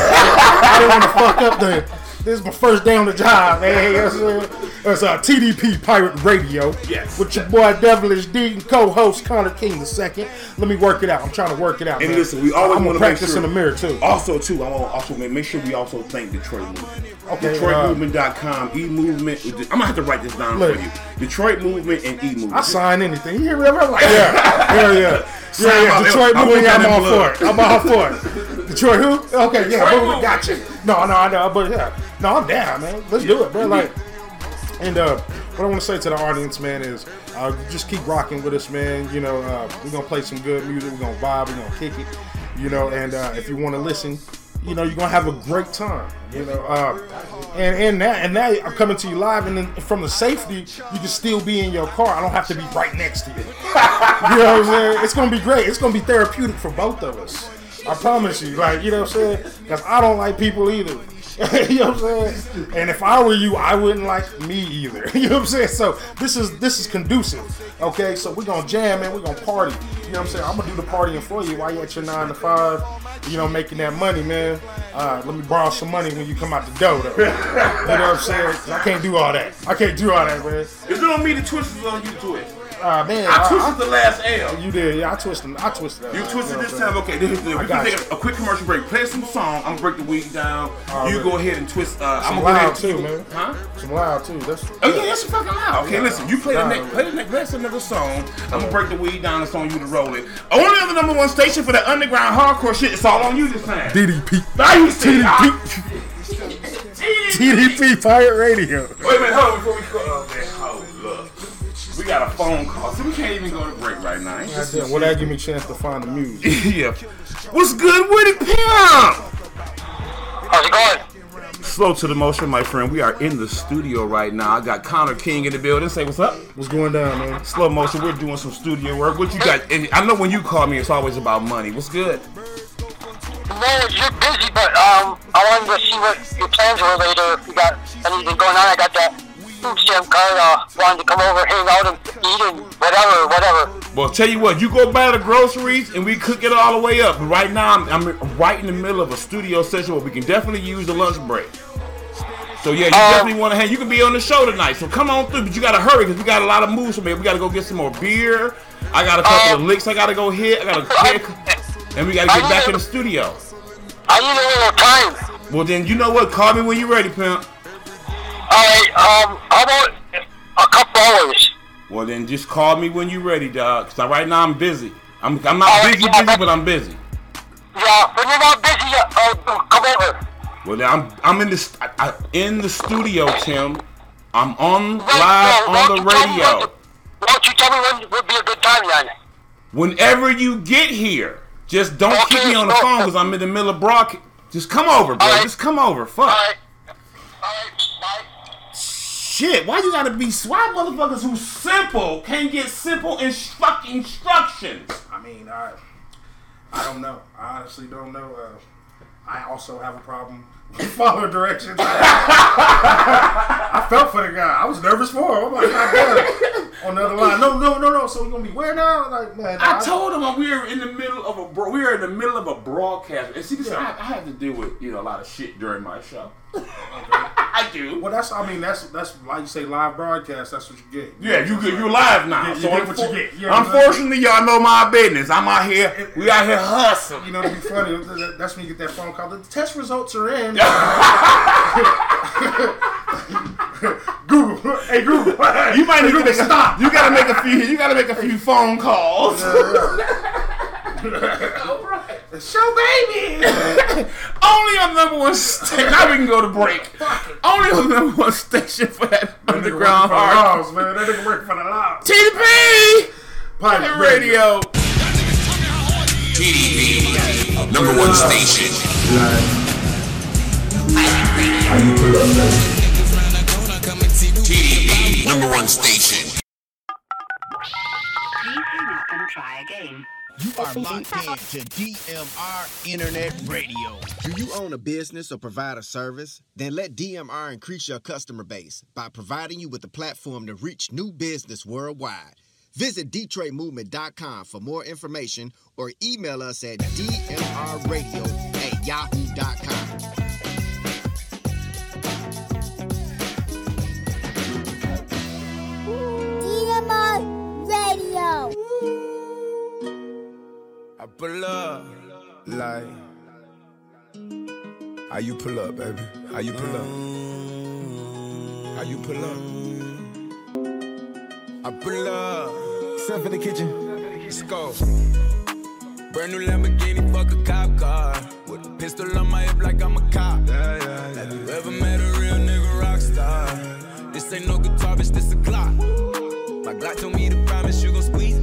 I didn't want to fuck up the. This is my first day on the job, man. You know what I'm saying? It's uh, TDP Pirate Radio. Yes. With your boy Devilish D and co-host Connor King the second. Let me work it out. I'm trying to work it out. And man. listen, we always I'm want gonna to make practice sure in the mirror too. Also, too, I want to also make, make sure we also thank Detroit Movement. Okay, DetroitMovement.com, E Movement. I'm gonna have to write this down Look. for you. Detroit Movement and E Movement. I sign anything. You hear me? I'm like, yeah, yeah, yeah. Sign Yeah, yeah. Detroit I want movie, that I'm all blood. for it. I'm all for it. Detroit who? Okay, yeah, Detroit movie. gotcha. No, no, I know, but yeah, no, I'm down, man. Let's do it, bro. Like, and uh, what I want to say to the audience, man, is uh, just keep rocking with us, man. You know, uh, we're gonna play some good music. We're gonna vibe. We're gonna kick it. You know, and uh, if you want to listen, you know, you're gonna have a great time. You know, uh, and and now and now I'm coming to you live, and then from the safety, you can still be in your car. I don't have to be right next to you. you know what I'm saying? It's gonna be great. It's gonna be therapeutic for both of us. I promise you. Like, you know what I'm saying? Because I don't like people either. you know what I'm saying? And if I were you, I wouldn't like me either. You know what I'm saying? So this is this is conducive. Okay, so we're gonna jam, man. We're gonna party. You know what I'm saying? I'm gonna do the partying for you while you're at your nine to five. You know, making that money, man. Uh, let me borrow some money when you come out the door, though. you know what I'm saying? I can't do all that. I can't do all that, man. If you don't the twist is on you twist. Uh, man, I twisted the last L. You did, yeah. I twisted. I twisted. that, You twisted this time. Okay, this is the, I we can take you. a, a quick commercial break. Play some song. I'm gonna break the weed down. All you right. go ahead and twist. Uh, I'm Some gonna go ahead loud and too, man. Huh? Some loud too. That's Oh yeah, that's fucking loud. Okay, Yeah. listen. You play the Nah, next, play the next, that's another song. I'm gonna break the weed down. It's on you to roll it. Only other number one station for the underground hardcore shit. It's all on you this time. DDP. Now you see it. TDP. TDP Pirate Radio. Wait a minute, hold on before we go. Oh man, hold up. We got a phone call, so we can't even go to break right now. Ain't this Goddamn, well, that give me a chance to find the music. yeah. What's good with it, pimp? How's it going? Slow to the motion, my friend. We are in the studio right now. I got Connor King in the building. Say what's up. What's going down, man? Slow motion. We're doing some studio work. What you got? And I know when you call me, it's always about money. What's good? No, you're busy, but um, I wanted to see what your plans were later. If you got anything going on, I got that card. Uh, wanted to come over, hang out, and eat, and whatever, whatever. Well, tell you what, you go buy the groceries and we cook it all the way up. But right now, I'm, I'm right in the middle of a studio session where we can definitely use the lunch break. So yeah, you definitely want to hang. You can be on the show tonight. So come on through, but you gotta hurry because we got a lot of moves to make. We gotta go get some more beer. I got a couple of licks I gotta go hit. I gotta kick, and we gotta get back in the studio. I need a little time. Well then, you know what? Call me when you're ready, pimp. Alright, um, how about a couple hours? Well then, just call me when you're ready, dog. Cause right now I'm busy. I'm I'm not busy, busy, but I'm busy. Yeah, when you're not busy, uh, uh, come over. Well, then I'm I'm in the st- I, I, in the studio, Tim. I'm on live on the radio. Why don't you tell me when would be a good time then? Whenever you get here, just don't keep me on the phone because I'm in the middle of broadcast. Just come over, bro. Just come over. Fuck. Shit, why you gotta be why motherfuckers who simple can't get simple in instructions? I mean, I, I don't know. I honestly don't know. Uh, I also have a problem with following directions. I felt for the guy. I was nervous for him. I'm like, God. On the other line, no, no, no, no. So we gonna be where now? Like, man, I told him we were in the middle of a bro- we were in the middle of a broadcast. And see, this, I, I have to deal with you know a lot of shit during my show. I do. Well, that's. I mean, that's that's like you say, live broadcast. That's what you get. Yeah, you get, You're live now. You, you so get what you unfor- get. Yeah, unfortunately, y'all know my business. I'm out here. We out here hustling. You know, to be funny, that's when you get that phone call. The test results are in. Google, hey Google, You might Hey, need to make a, stop. You gotta make a few. You gotta make a few phone calls. Oh, Show baby. Only on number one station. Now we can go to break. Only on number one station for that underground for the hard. laws, man. That nigga work for the laws. TDP. Pirate Radio. TDP, number one station. TDP, number one station. Please hang up and try again. You are locked in to DMR Internet Radio. Do you own a business or provide a service? Then let DMR increase your customer base by providing you with a platform to reach new business worldwide. Visit DetroitMovement.com for more information or email us at DMRradio at yahoo.com. I pull up like how you pull up, baby? How you pull up? How you pull up? I pull up. Step in the kitchen. Let's go. Brand new Lamborghini, fuck a cop car. With a pistol on my hip like I'm a cop. Yeah, yeah, Have you ever met a real nigga rock star? This ain't no guitar, bitch, this a Glock. My Glock told me to promise you gon' squeeze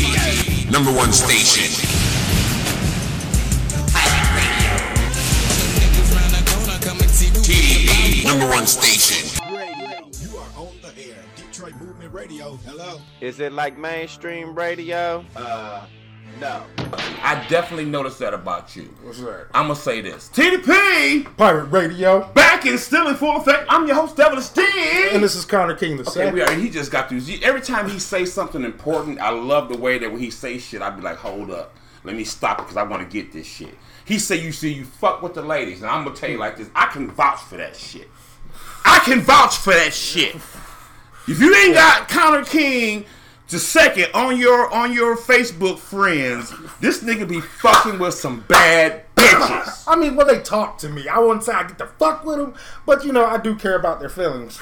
number one station. TDP, number one station. You are on the air. Detroit Movement Radio. Hello. Is it like mainstream radio? Uh, no. I definitely noticed that about you. What's that? I'm gonna say this. TDP Pirate Radio. back and still in full effect. I'm your host, Devilish D. And this is Connor King the Okay, we are. He just got through. Every time he says something important, I love the way that when he says shit, I be like, hold up, let me stop it because I want to get this shit. He say, you see, you fuck with the ladies, and I'm gonna tell you like this, I can vouch for that shit. I can vouch for that shit. If you ain't got Connor King to second on your on your Facebook friends, this nigga be fucking with some bad bitches. I mean, well, they talk to me. I wouldn't say I get to fuck with them, but you know, I do care about their feelings.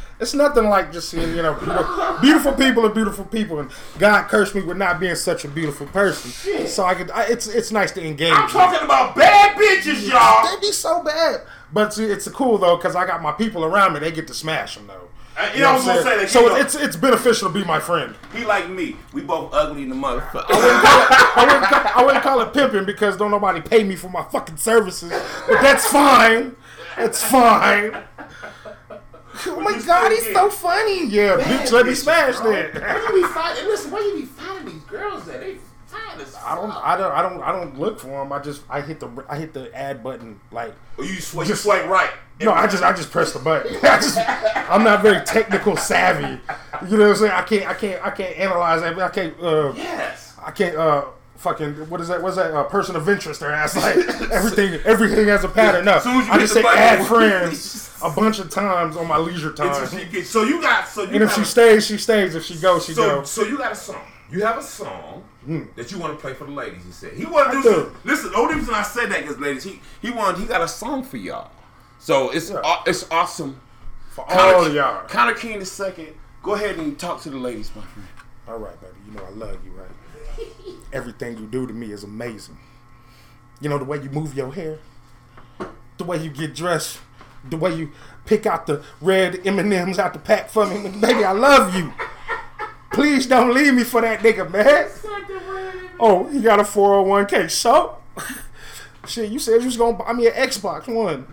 it's nothing like just seeing, you know, beautiful, beautiful people are beautiful people, and God cursed me with not being such a beautiful person. So I could, I, it's it's nice to engage. I'm with. talking about bad bitches, y'all. They be so bad, but see, it's cool though because I got my people around me. They get to smash them though. Uh, you You know, I was what gonna I'm say saying? that. So you know, it's it's beneficial to be my friend. He like me. We both ugly in the motherfucker. I wouldn't, call, I wouldn't call it pimping because don't nobody pay me for my fucking services. But that's fine. It's fine. Oh my god, he's so funny. Yeah, bitch, let me smash that. Why you be fighting? Listen, why you be fighting these girls? That they fine as I don't, I don't, I don't, I don't look for them. I just, I hit the, I hit the add button like. Oh, you swipe, you swipe right. No, I just, I just press the button. I just, I'm not very technical savvy. You know what I'm saying? I can't, I can't, I can't analyze that. I can't. Uh, Yes. I can't. uh Fucking what is that? What's that? Uh, person of interest? Their ass like everything. Everything has a pattern. No, Soon as you I just say add friends a bunch of times on my leisure time. Until she gets- So you got so you And if she stays, she stays. If she goes, she so, goes. so you got a song. You have a song hmm. that you want to play for the ladies. He said he want to do. Some, listen, the only reason I said that is ladies, he he wanted he got a song for y'all. So it's aw- it's awesome For all of y'all. Connor King the second. Go ahead and talk to the ladies, my friend. All right, baby. You know I love you, right? Everything you do to me is amazing. You know the way you move your hair, the way you get dressed, the way you pick out the red M and M's out the pack for me, baby. I love you. Please don't leave me for that nigga, man. Oh, he got a 401k. So, shit, you said you was gonna buy me an Xbox One.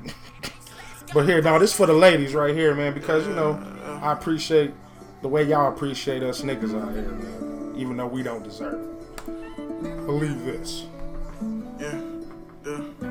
But here, now this for the ladies right here, man, because you know I appreciate the way y'all appreciate us niggas out here, man. Even though we don't deserve it. Believe this. Yeah, yeah.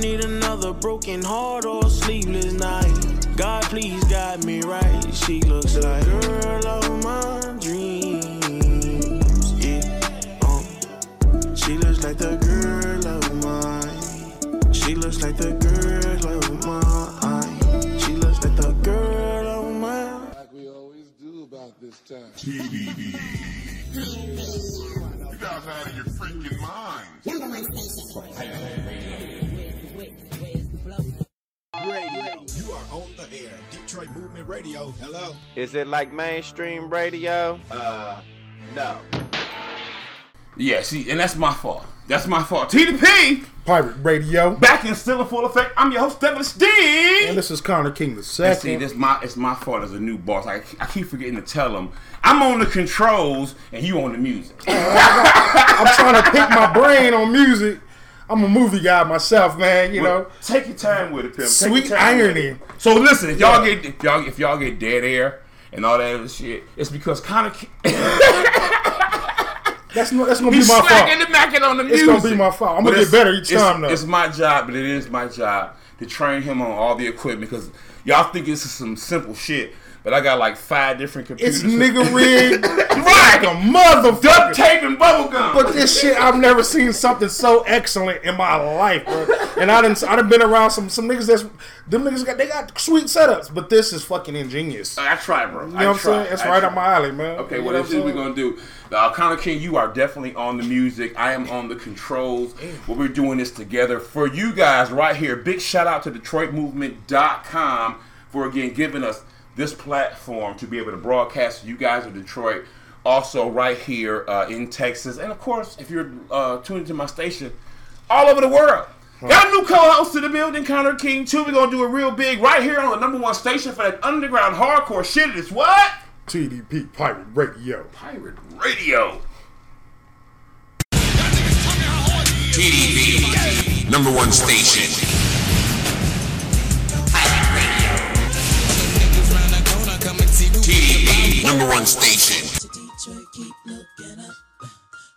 Don't need another broken heart or sleepless night. God, please guide me right. She looks like the girl of my dreams. Yeah, uh. she looks like the girl of mine. She looks like the girl of mine. She looks like the girl of mine. Like we always do about this time. TDP. You guys out of your freaking minds. Number one station. Radio. Hello. Is it like mainstream radio? Uh, no. Yeah, see, and that's my fault. That's my fault. TDP, Pirate Radio. back in still in full effect. I'm your host, Devilish D. And this is Connor King the second. see, this my it's my fault as a new boss. I, I keep forgetting to tell him I'm on the controls and you on the music. I'm trying to pick my brain on music. I'm a movie guy myself, man. You know, take your time with it, pimp. Sweet your time with irony. So listen, if y'all Yeah. get if y'all if y'all get dead air and all that other shit, it's because Connor that's no, that's gonna he's be my fault. slacking the on the music. It's gonna be my fault. I'm But gonna get better each time, though. It's my job, but it is my job to train him on all the equipment because y'all think this is some simple shit. But I got like five different computers. It's nigga rigged right, like a motherfucker. duct tape and bubble gum. But this shit, I've never seen something so excellent in my life, bro. And I done, I done been around some some niggas that's them niggas got they got sweet setups, but this is fucking ingenious. I try, bro. You know I what I'm saying? It's I right try. up my alley, man. Okay, You well, know this is what what I'm we're gonna do. Uh, Connor King, you are definitely on the music. I am on the controls. Well, we're doing this together for you guys right here. Big shout out to DetroitMovement.com for again giving us this platform to be able to broadcast you guys in Detroit. Also, right here uh, in Texas, and of course, if you're uh, tuned into my station, all over the world. Got a new co-host to the building, Connor King. Too. We're gonna do it real big right here on the number one station for that underground hardcore shit. It's what? TDP Pirate Radio. Pirate Radio. TDP. Number one station. Number one station.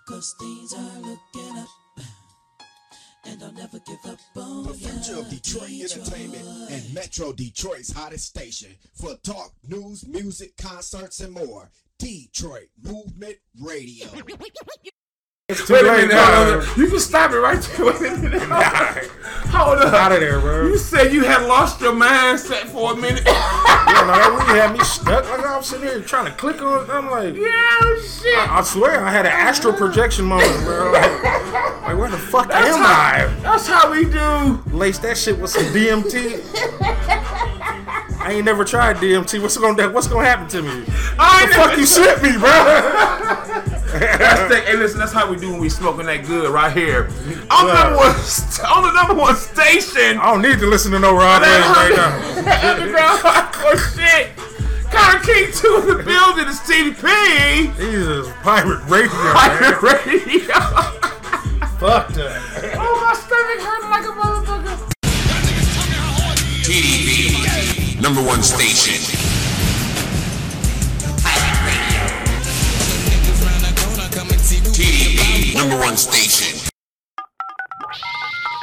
Cause things are looking up. And I'll never give up on The future of Detroit entertainment and Metro Detroit's hottest station for talk, news, music, concerts, and more. Detroit Movement Radio. It's too Wait late minute, now. hold on. You can stop it right there. Wait a minute. Hold up. Out of there, bro. You said you had lost your mindset for a minute. Yeah, no, that really had me stuck. Like I'm sitting here trying to click on. it. I'm like, yeah, oh, shit. I, I swear I had an astral projection moment, bro. Like, like, where the fuck That's am how, I? that's how we do. Lace that shit with some DMT. I ain't never tried DMT. What's gonna What's gonna happen to me? I the fuck you sent me, bro? That's the, hey, listen, that's how we do when we smoking that good right here. On the number one, st- on the number one station. I don't need to listen to no Rod Wave right now. Underground hardcore shit. Connor King 2 in the building is TDP. Jesus, pirate radio. Pirate man. Radio. Fuck that. Oh, my stomach hurt like a motherfucker. TDP. Number one station. TDP. Number one station.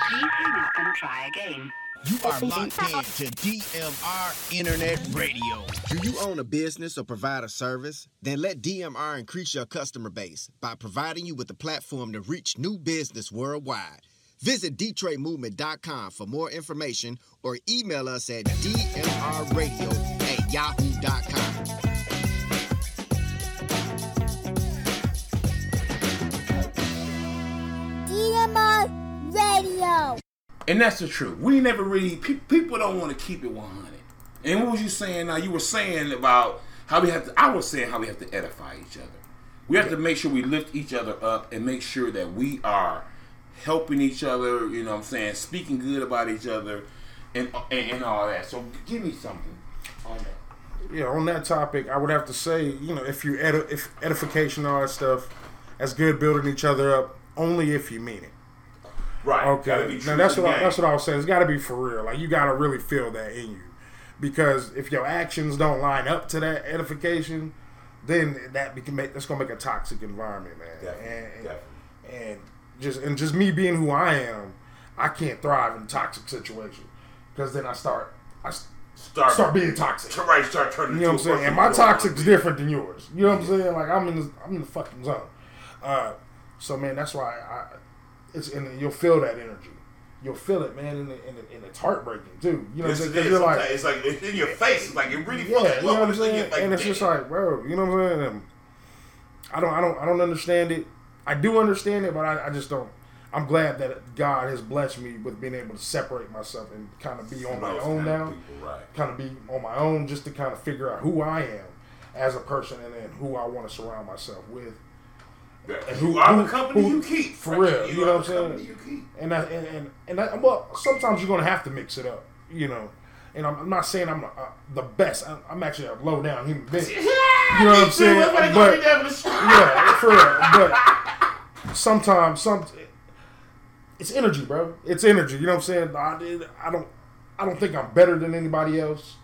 Please hang up and try again. You are locked in to DMR Internet Radio. Do you own a business or provide a service? Then let DMR increase your customer base by providing you with a platform to reach new business worldwide. Visit DetroitMovement.com for more information or email us at DMRradio at yahoo.com. And that's the truth. We never really, pe- people don't want to keep it 100. And what was you saying now? You were saying about how we have to, I was saying how we have to edify each other. We have to make sure we lift each other up and make sure that we are helping each other, you know what I'm saying, speaking good about each other and, and, and all that. So give me something on that. Yeah, on that topic, I would have to say, you know, if you edi- if edification, all that stuff, that's good building each other up, only if you mean it. Right. Okay. Now that's what I, that's what I was saying. It's got to be for real. Like you got to really feel that in you, because if your actions don't line up to that edification, then that can make that's gonna make a toxic environment, man. Definitely, and, and just and just me being who I am, I can't thrive in a toxic situations because then I start I Start- start being toxic. Right, start turning You know what I'm saying? And my toxic's different than yours. You know what I'm saying? Like I'm in the, I'm in the fucking zone. Uh, so man, that's why I it's and you'll feel that energy. you'll feel it, man, and, and, and it's heartbreaking too. You know what Yes, I'm it saying? like, it's like it's in your face. It's like it really yeah, you know what I'm when it's in your saying? like, and it's just like, bro, you know what I'm saying? I don't, I don't, I don't understand it. I do understand it, but I, I just don't. I'm glad that God has blessed me with being able to separate myself and kind of be on my own now. people, right. Kind of be on my own, just to kind of figure out who I am as a person and then who I want to surround myself with. And You are the company you keep. For real, you, You know what I'm saying? you keep. And I, and and, and I, well, sometimes you're gonna have to mix it up, you know. And I'm, I'm not saying I'm uh, the best. I'm, I'm actually a low down human being. You know what I'm saying? But yeah, for real. But sometimes some it's energy, bro. It's energy. You know what I'm saying? I, I don't I don't think I'm better than anybody else.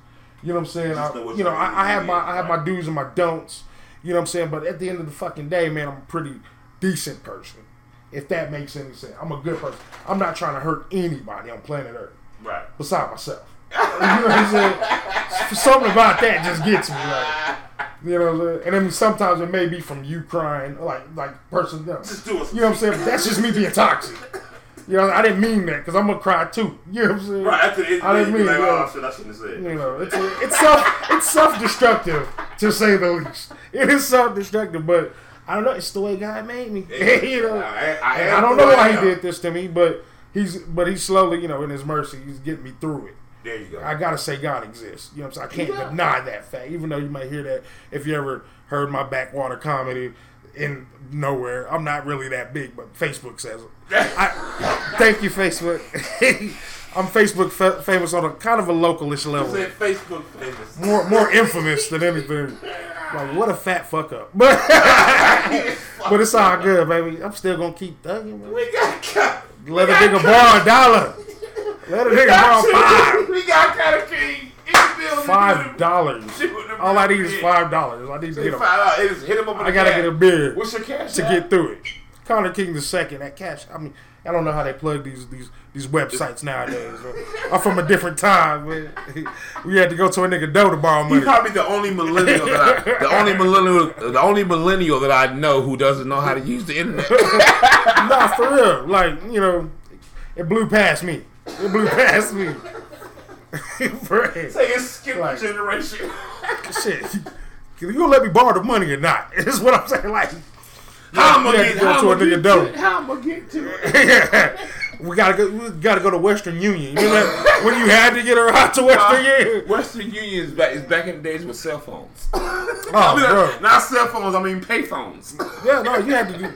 You know what I'm saying? I, you know, I, I have my I have my do's and my don'ts. You know what I'm saying? But at the end of the fucking day, man, I'm a pretty decent person. If that makes any sense. I'm a good person. I'm not trying to hurt anybody on planet Earth. Right. Beside myself. you know what I'm saying? Something about that just gets me. Like, you know what I'm saying? And then sometimes it may be from you crying, like like person. You know, Just do it. you know what I'm saying? But that's just me being toxic. You know, I didn't mean that because I'm gonna cry too. You know what I'm saying? Right after the end, I didn't you mean like, yeah. oh shit, I shouldn't have said. You know, it's it's self it's self destructive to say the least. It is self destructive, but I don't know. It's the way God made me. you know, I- I And I don't know why he did this to me, but he's but he's slowly, you know, in his mercy, he's getting me through it. There you go. I gotta say God exists. You know what I'm saying? I can't Yeah. deny that fact, even though you might hear that if you ever heard my backwater comedy in nowhere. I'm not really that big, but Facebook says it. I, thank you, Facebook. I'm Facebook fa- famous on a kind of a localish You level said Facebook famous. more more infamous than anything. Like what a fat fuck up, but but it's all good, baby. I'm still gonna keep thugging. Man. We got cut. Let a we got nigga borrow a dollar. Let a nigga borrow five. We got King in the building. Five dollars. All I need is five dollars. I need to get a. five dollars. Hit him up. I gotta get a beer What's your cash to get through it. Connor King the second at cash. I mean, I don't know how they plug these these these websites nowadays. I'm from a different time. Man. We had to go to a nigga door to borrow money. probably the only millennial that I, the only millennial, the only millennial that I know who doesn't know how to use the internet. nah, for real. Like, you know, it blew past me. It blew past me. For real. Say it's skip Like- generation. Shit. You gonna let me borrow the money or not? Is what I'm saying. Like, How I'm you gonna get? to go How to a I'm nigga get door. to it? How I'm gonna get to it? we gotta go. We gotta go to Western Union. You know when you had to get her out to Western Union. Western Union is back, is back in the days with cell phones. Oh, I mean, bro. Not cell phones, I mean pay phones. Yeah, no, you had to do.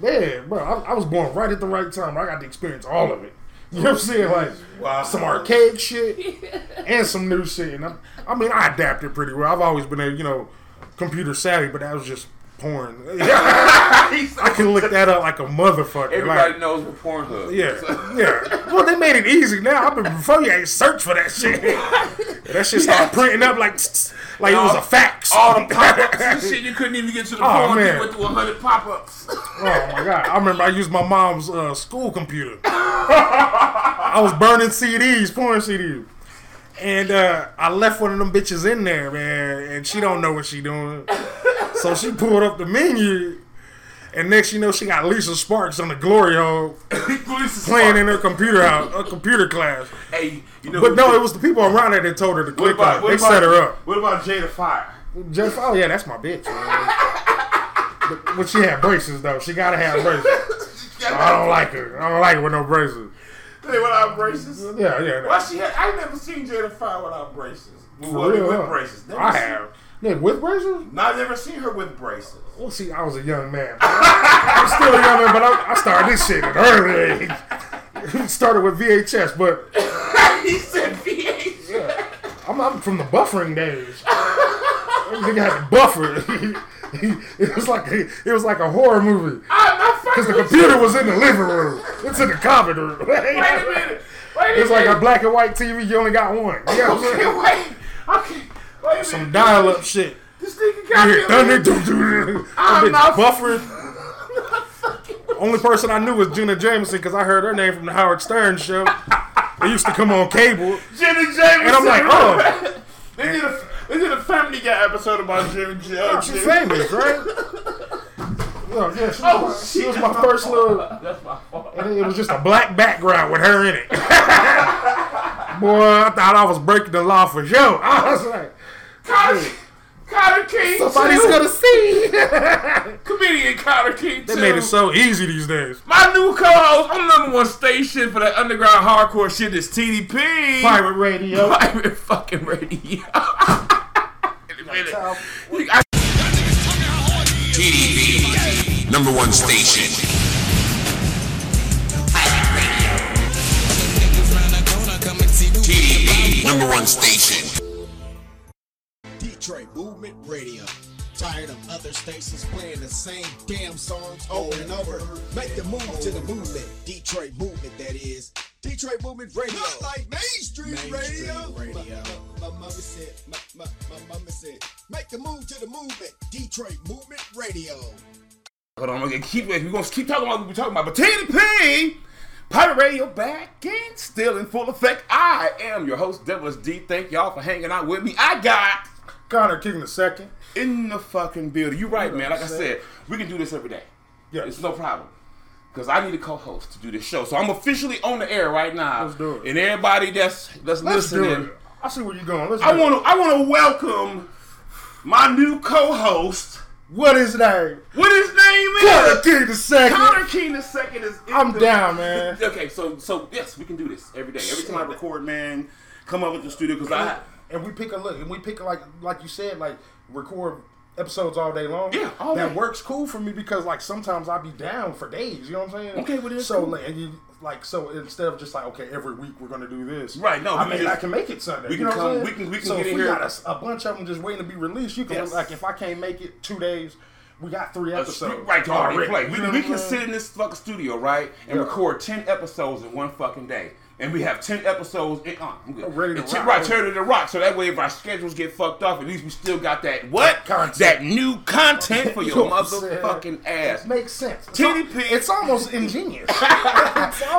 Man, bro, I, I was born right at the right time. I got to experience all of it. You know what I'm saying? Like Wow. some archaic shit and some new shit. And I, I mean, I adapted pretty well. I've always been a you know computer savvy, but that was just porn. I can look that up like a motherfucker. Everybody like, knows what Pornhub. Yeah, is. yeah. Well, they made it easy now. I mean, before you to search for that shit. That shit started printing up like like it was a fax. All the pop-ups shit, you couldn't even get to the Oh, porn. man. You went through 100 pop-ups. Oh my god! I remember I used my mom's uh, school computer. I was burning CDs, porn CDs, and uh, I left one of them bitches in there, man. And she don't know what she doing, so she pulled up the menu, and next you know she got Lisa Sparks on the glory hole playing in her computer house, a computer class. Hey, you know But who- no, it was the people around her that told her to What click about, on. it. They about, set her up. What about Jada Fire? Jeff, oh yeah, that's my bitch. Man. but, but she had braces though. She gotta have braces. I don't like her. I don't like her with no braces. Hey, without braces? Yeah, yeah. Why she had, I never seen Jada Fire without braces. For Well, real, with braces. Never I seen- have. Nigga, with braces? No, I've never seen her with braces. Well, see, I was a young man. I'm still a young man, but I, I started this shit at an early age. It started with VHS, but he said VH. I'm, I'm from the buffering days. Nigga had to buffer. it was like a, it was like a horror movie because the computer you. was in the living room. It's in the common room. Wait a minute. Wait a It's like a black and white TV. You only got one. You know Okay, wait. Okay. Some dial-up shit. This nigga got thunder. I'm not- buffering. Only person I knew was Jenna Jameson because I heard her name from the Howard Stern show. It used to come on cable. Jimmy James. And I'm like, oh. They did a they did a Family Guy episode about Jimmy James. Oh, she's famous, right? Oh, yeah, she, Oh, was, she was my first little. That's my fault. And it was just a black background with her in it. Boy, I thought I was breaking the law for sure. I was like, Connor, Connor King. somebody's too. gonna see. Comedian Connor King. they too. made it so easy these days. My new co-host on number one station for that underground hardcore shit is TDP. Pirate radio. Pirate fucking radio. Wait a minute. I- TDP, number one station. Pirate radio. TDP, number one station. Detroit Movement Radio. Tired of other stations playing the same damn songs over and over? Make the move to the movement. Detroit Movement, that is. Detroit Movement Radio. Not like mainstream, radio. radio. My, my, my mama said, my, my, my mama said, make the move to the movement. Detroit Movement Radio. Hold on, I'm gonna keep we're gonna keep talking about what we're talking about. But TDP, Pirate Radio back and still in full effect. I am your host, Devilish D. Thank y'all for hanging out with me. I got Connor King the second. in the fucking building. You're right, man. Like I said, we can do this every day. Yeah. It's no problem. Cause I need a co-host to do this show. So I'm officially on the air right now. Let's do it. And everybody that's that's Let's do listening. it. I see where you're going. Let's I do it. wanna I wanna welcome my new co-host. What is his name? What his name is? Connor King the second. Connor King the second is. in I'm the- down, man. Okay, so so yes, we can do this every day. Every time I record, man, come up with the studio because I and we pick a look, and we pick like like you said, like record episodes all day long. Yeah, all that day. works cool for me because like sometimes I be down for days. You know what I'm saying? Okay, well, so cool. like, and you like so instead of just like okay every week we're gonna do this. Right, no, I mean can I can make it Sunday. we you can know what I'm come- we can- we can so get if in we here- got a, a bunch of them just waiting to be released. You can Yes. like if I can't make it two days, we got three episodes. right to already play. We, we can sit in this fucking studio right and Yeah. record ten episodes in one fucking day. And we have ten episodes in, uh, I'm good. Ready to And ten- rock. right, ready to rock. So that way, if our schedules get fucked up, at least we still got that what Content. that new content for You your know what I'm saying? motherfucking ass. Makes sense. It's TDP. al- It's almost ingenious.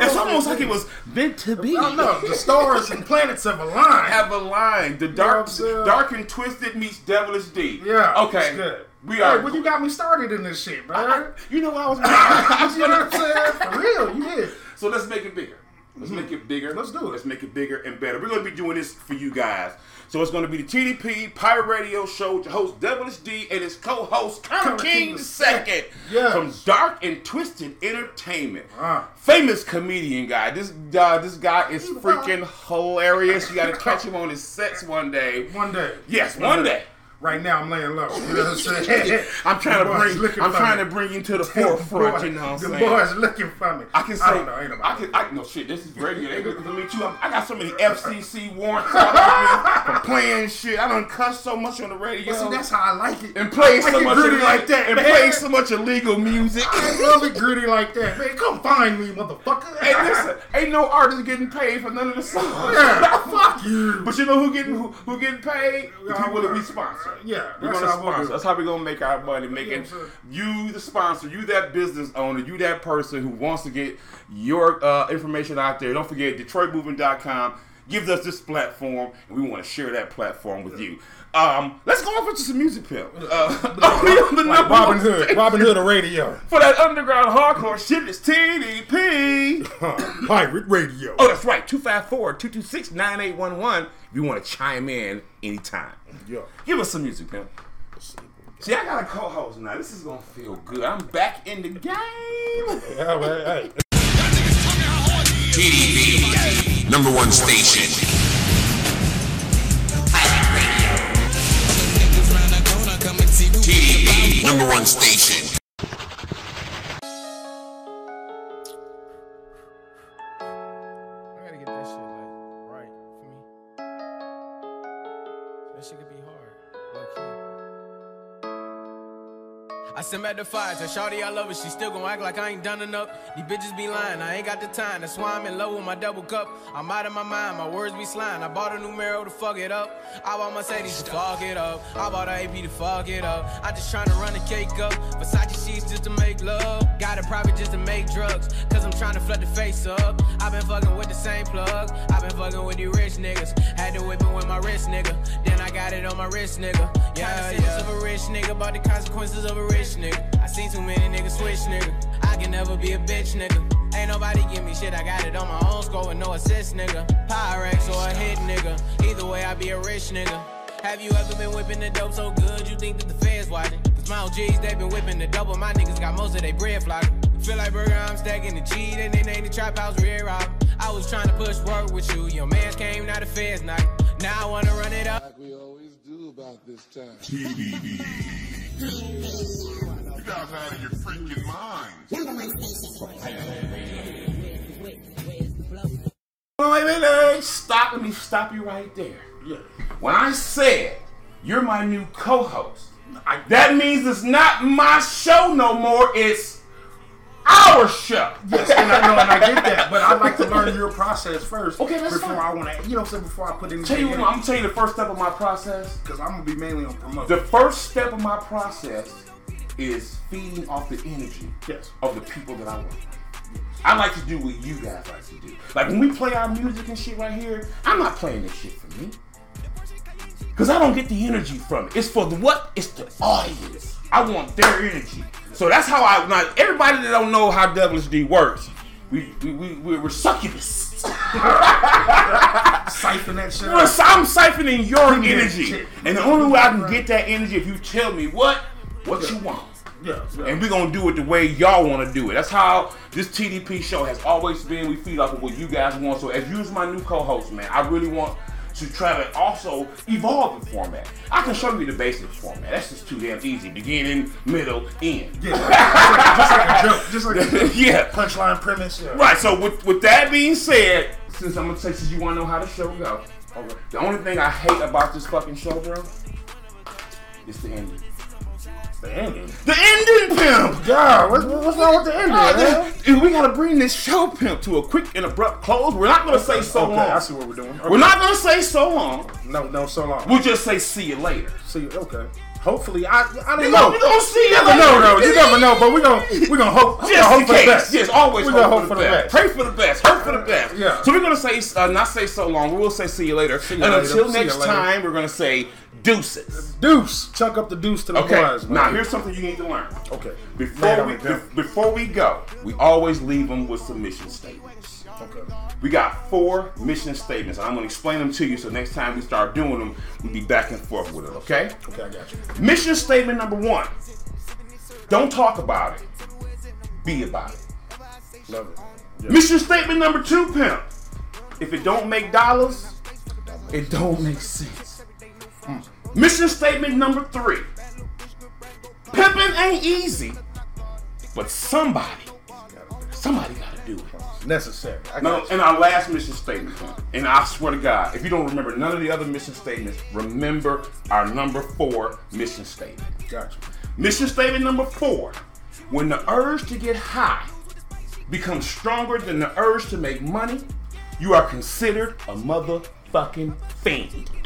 It's almost like it was meant to be. I know the stars and planets have aligned. have a line. The dark, what I'm dark and twisted meets Devilish D. Yeah. Okay. It's good. We Hey, are. when you got me started in this shit, man. I- you know what I was. you know what I'm saying? For real, you did. So let's make it bigger. Let's make it bigger. Let's do it. Let's make it bigger and better. We're going to be doing this for you guys. So it's going to be the TDP Pirate Radio Show with your host Devilish D and his co-host Connor King King second Yes. from Dark and Twisted Entertainment. Ah. Famous comedian guy. This uh, this guy is freaking hilarious. You got to catch him on his sets one day. One day. Yes, one day. Right now, I'm laying low. You know what I'm saying? I'm trying The to bring. I'm trying me. to bring you to the The forefront. boy- You know what I'm the saying? boys looking for me. I can say. I don't know. Ain't I can. I no shit. This is radio. They looking for me too. I'm, I got so many FCC warrants out on me for playing shit. I don't cuss so much on the radio. But see, that's how I like it. and play so much gritty like that, and play so much illegal music. I love it gritty like that, man. Come find me, motherfucker. Hey, listen, ain't no artist getting paid for none of the songs. Yeah, fuck you. But you know who getting who, who getting paid? The people that we sponsor. Yeah, We're that's gonna sponsor. That's how we're gonna make our money. Making Yeah, you the sponsor, you that business owner, you that person who wants to get your uh, information out there. Don't forget DetroitMovement.com gives us this platform, and we want to share that platform with you. Um, let's go off into some music, pimp. Uh, only on the Like number Robin Hood. station Robin Hood of radio. for that underground hardcore shit is TDP. Pirate radio. Oh, that's right. 254-226-9811 if you want to chime in anytime. Yeah. Give us some music, pimp. See, I got a co-host now. This is gonna feel good. I'm back in the game. Yeah, well, hey. TDP, number one station. Number one station. I send back the fire, tell Shawty I love her, she still gon' act like I ain't done enough. These bitches be lying, I ain't got the time, that's why I'm in love with my double cup. I'm out of my mind, my words be slime. I bought a new Marrow to fuck it up. I bought Mercedes to fuck it up. I bought a AP to fuck it up. I just tryna run the cake up. Versace sheets just to make love. Got a private just to make drugs. Cause I'm tryna flood the face up. i been fucking with the same plug. i been fucking with you rich niggas. Had to whip it with my wrist nigga. Then I got it on my wrist nigga. Yeah, yeah. of a rich nigga, about the consequences of a rich nigga. I seen too many niggas switch nigga. I can never be a bitch nigga. Ain't nobody give me shit, I got it on my own score with no assist, nigga. Pyrex or a hit, nigga. Either way, I be a rich nigga. Have you ever been whipping the dope so good you think that the feds watching? Cause my OGs, they been whipping the double, my niggas got most of their bread flocking. Feel like burger, I'm stacking the cheese, and they ain't the trap house rear rob. I was trying to push work with you, your mans came, now the feds knock. Now I wanna run it up. Like we always do about this time. TDD. You guys out of your freaking mind. Number one station. Wait, wait, wait, stop. Let me stop you right there. Yeah. When I said you're my new co-host, that means it's not my show no more. It's our show. Yes, and I know, and I get that, but I'd like to learn your process first. Okay, that's before fine. I want to, you know, what before I put anything. Tell you what, in I'm gonna tell you the first step of my process. because I'm gonna be mainly on promotion. The first step of my process is feeding off the energy Yes. of the people that I work with. I like to do what you guys like to do. Like when we play our music and shit right here, I'm not playing this shit for me. Cause I don't get the energy from it. It's for the what? It's the audience. I want their energy. So that's how I now everybody that don't know how Devilish D works, we we, we we're, we're succubus. Siphon that shit. So I'm siphoning your energy. And the only way I can get that energy if you tell me what what you want. Yeah, yeah. And we're gonna do it the way y'all wanna do it. That's how this TDP show has always been. We feed off of what you guys want. So as you as my new co-host, man, I really want to try to also evolve the format. I can show you the basic format. That's just too damn easy. Beginning, middle, end. Yeah, just like a joke, just like a joke. yeah. punchline premise. Yeah. Right. So with with that being said, since I'm gonna say since you wanna know how the show go, okay. the only thing I hate about this fucking show, bro, is the ending. The ending. The ending, pimp. God, what's, what's wrong with the ending, man? dude, we gotta bring this show pimp to a quick and abrupt close. We're not gonna say so okay, long. I see what we're doing. We're not gonna say so long. No, no, so long. We'll just say see you later. See, you, okay. Hopefully, I I don't You know. gonna- you gonna see You it never know, though. You never know, but we gonna we gonna hope. we Just gonna in hope for the best. Yes, always we hope, gonna for, the best. Pray for the best. Hope for the best. Yeah. So we're gonna say uh, not say so long. We'll say see you later. you and later. until See next time, we're gonna say deuces. Deuce, chuck up the deuce to the Okay. boys, now here's something you need to learn. Okay. Before Man we be- before we go, we always leave them with some mission statements. Okay. We got four mission statements, and I'm gonna explain them to you. So next time we start doing them, we'll be back and forth with it. Okay? Okay, I got you. Mission statement number one: Don't talk about it. Be about it. Love it. Mission statement number two, pimp. If it don't make dollars, it don't make sense. Mission statement number three. Pimping ain't easy, but somebody, somebody gotta do it. Necessary. No, and our last mission statement, and I swear to God, if you don't remember none of the other mission statements, remember our number four mission statement. Got you. Mission statement number four. When the urge to get high becomes stronger than the urge to make money, you are considered a motherfucking fiend.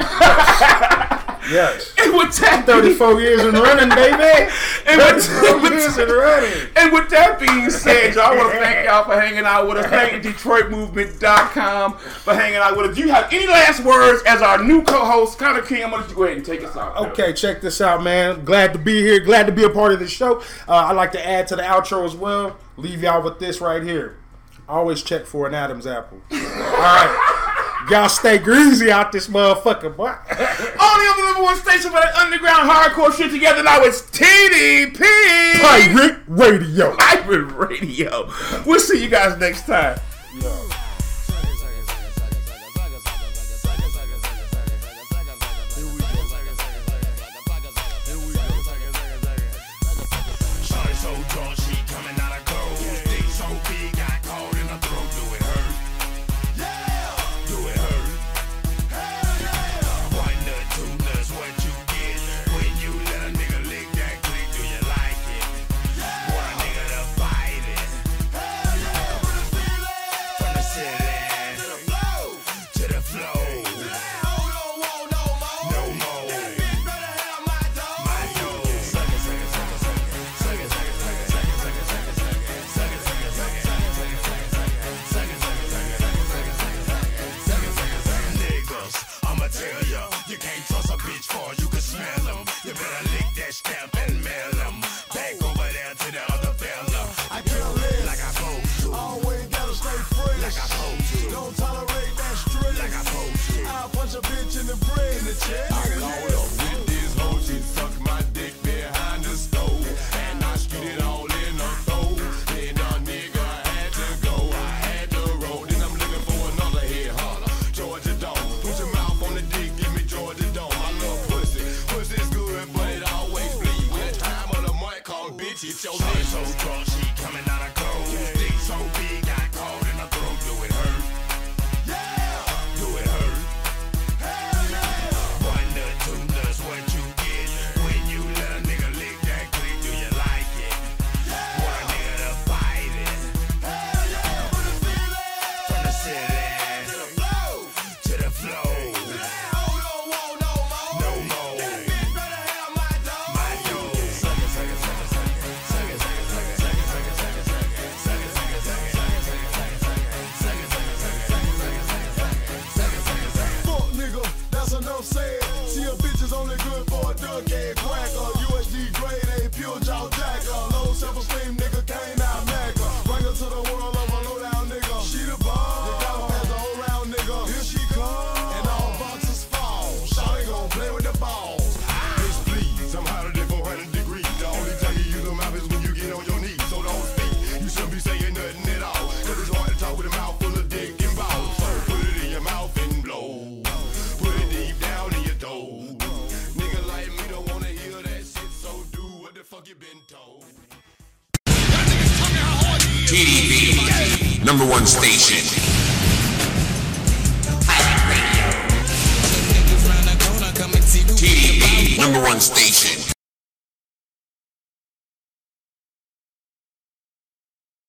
Yes. And with that 34 years and running, baby. And with, 34 years and running. and with that being said, y'all I want to thank y'all for hanging out with us. Thank DetroitMovement.com for hanging out with us. Do you have any last words as our new co-host, Connor King? I'm going to let you go ahead and take us out. Okay, check this out, man. Glad to be here. Glad to be a part of the show. Uh, I'd like to add to the outro as well. Leave y'all with this right here. Always check for an Adam's apple. All right. Y'all stay greasy out this motherfucker, boy. Only on the number one station for that underground hardcore shit together now it's TDP. Pirate Radio. Pirate Radio. We'll see you guys next time. Shawty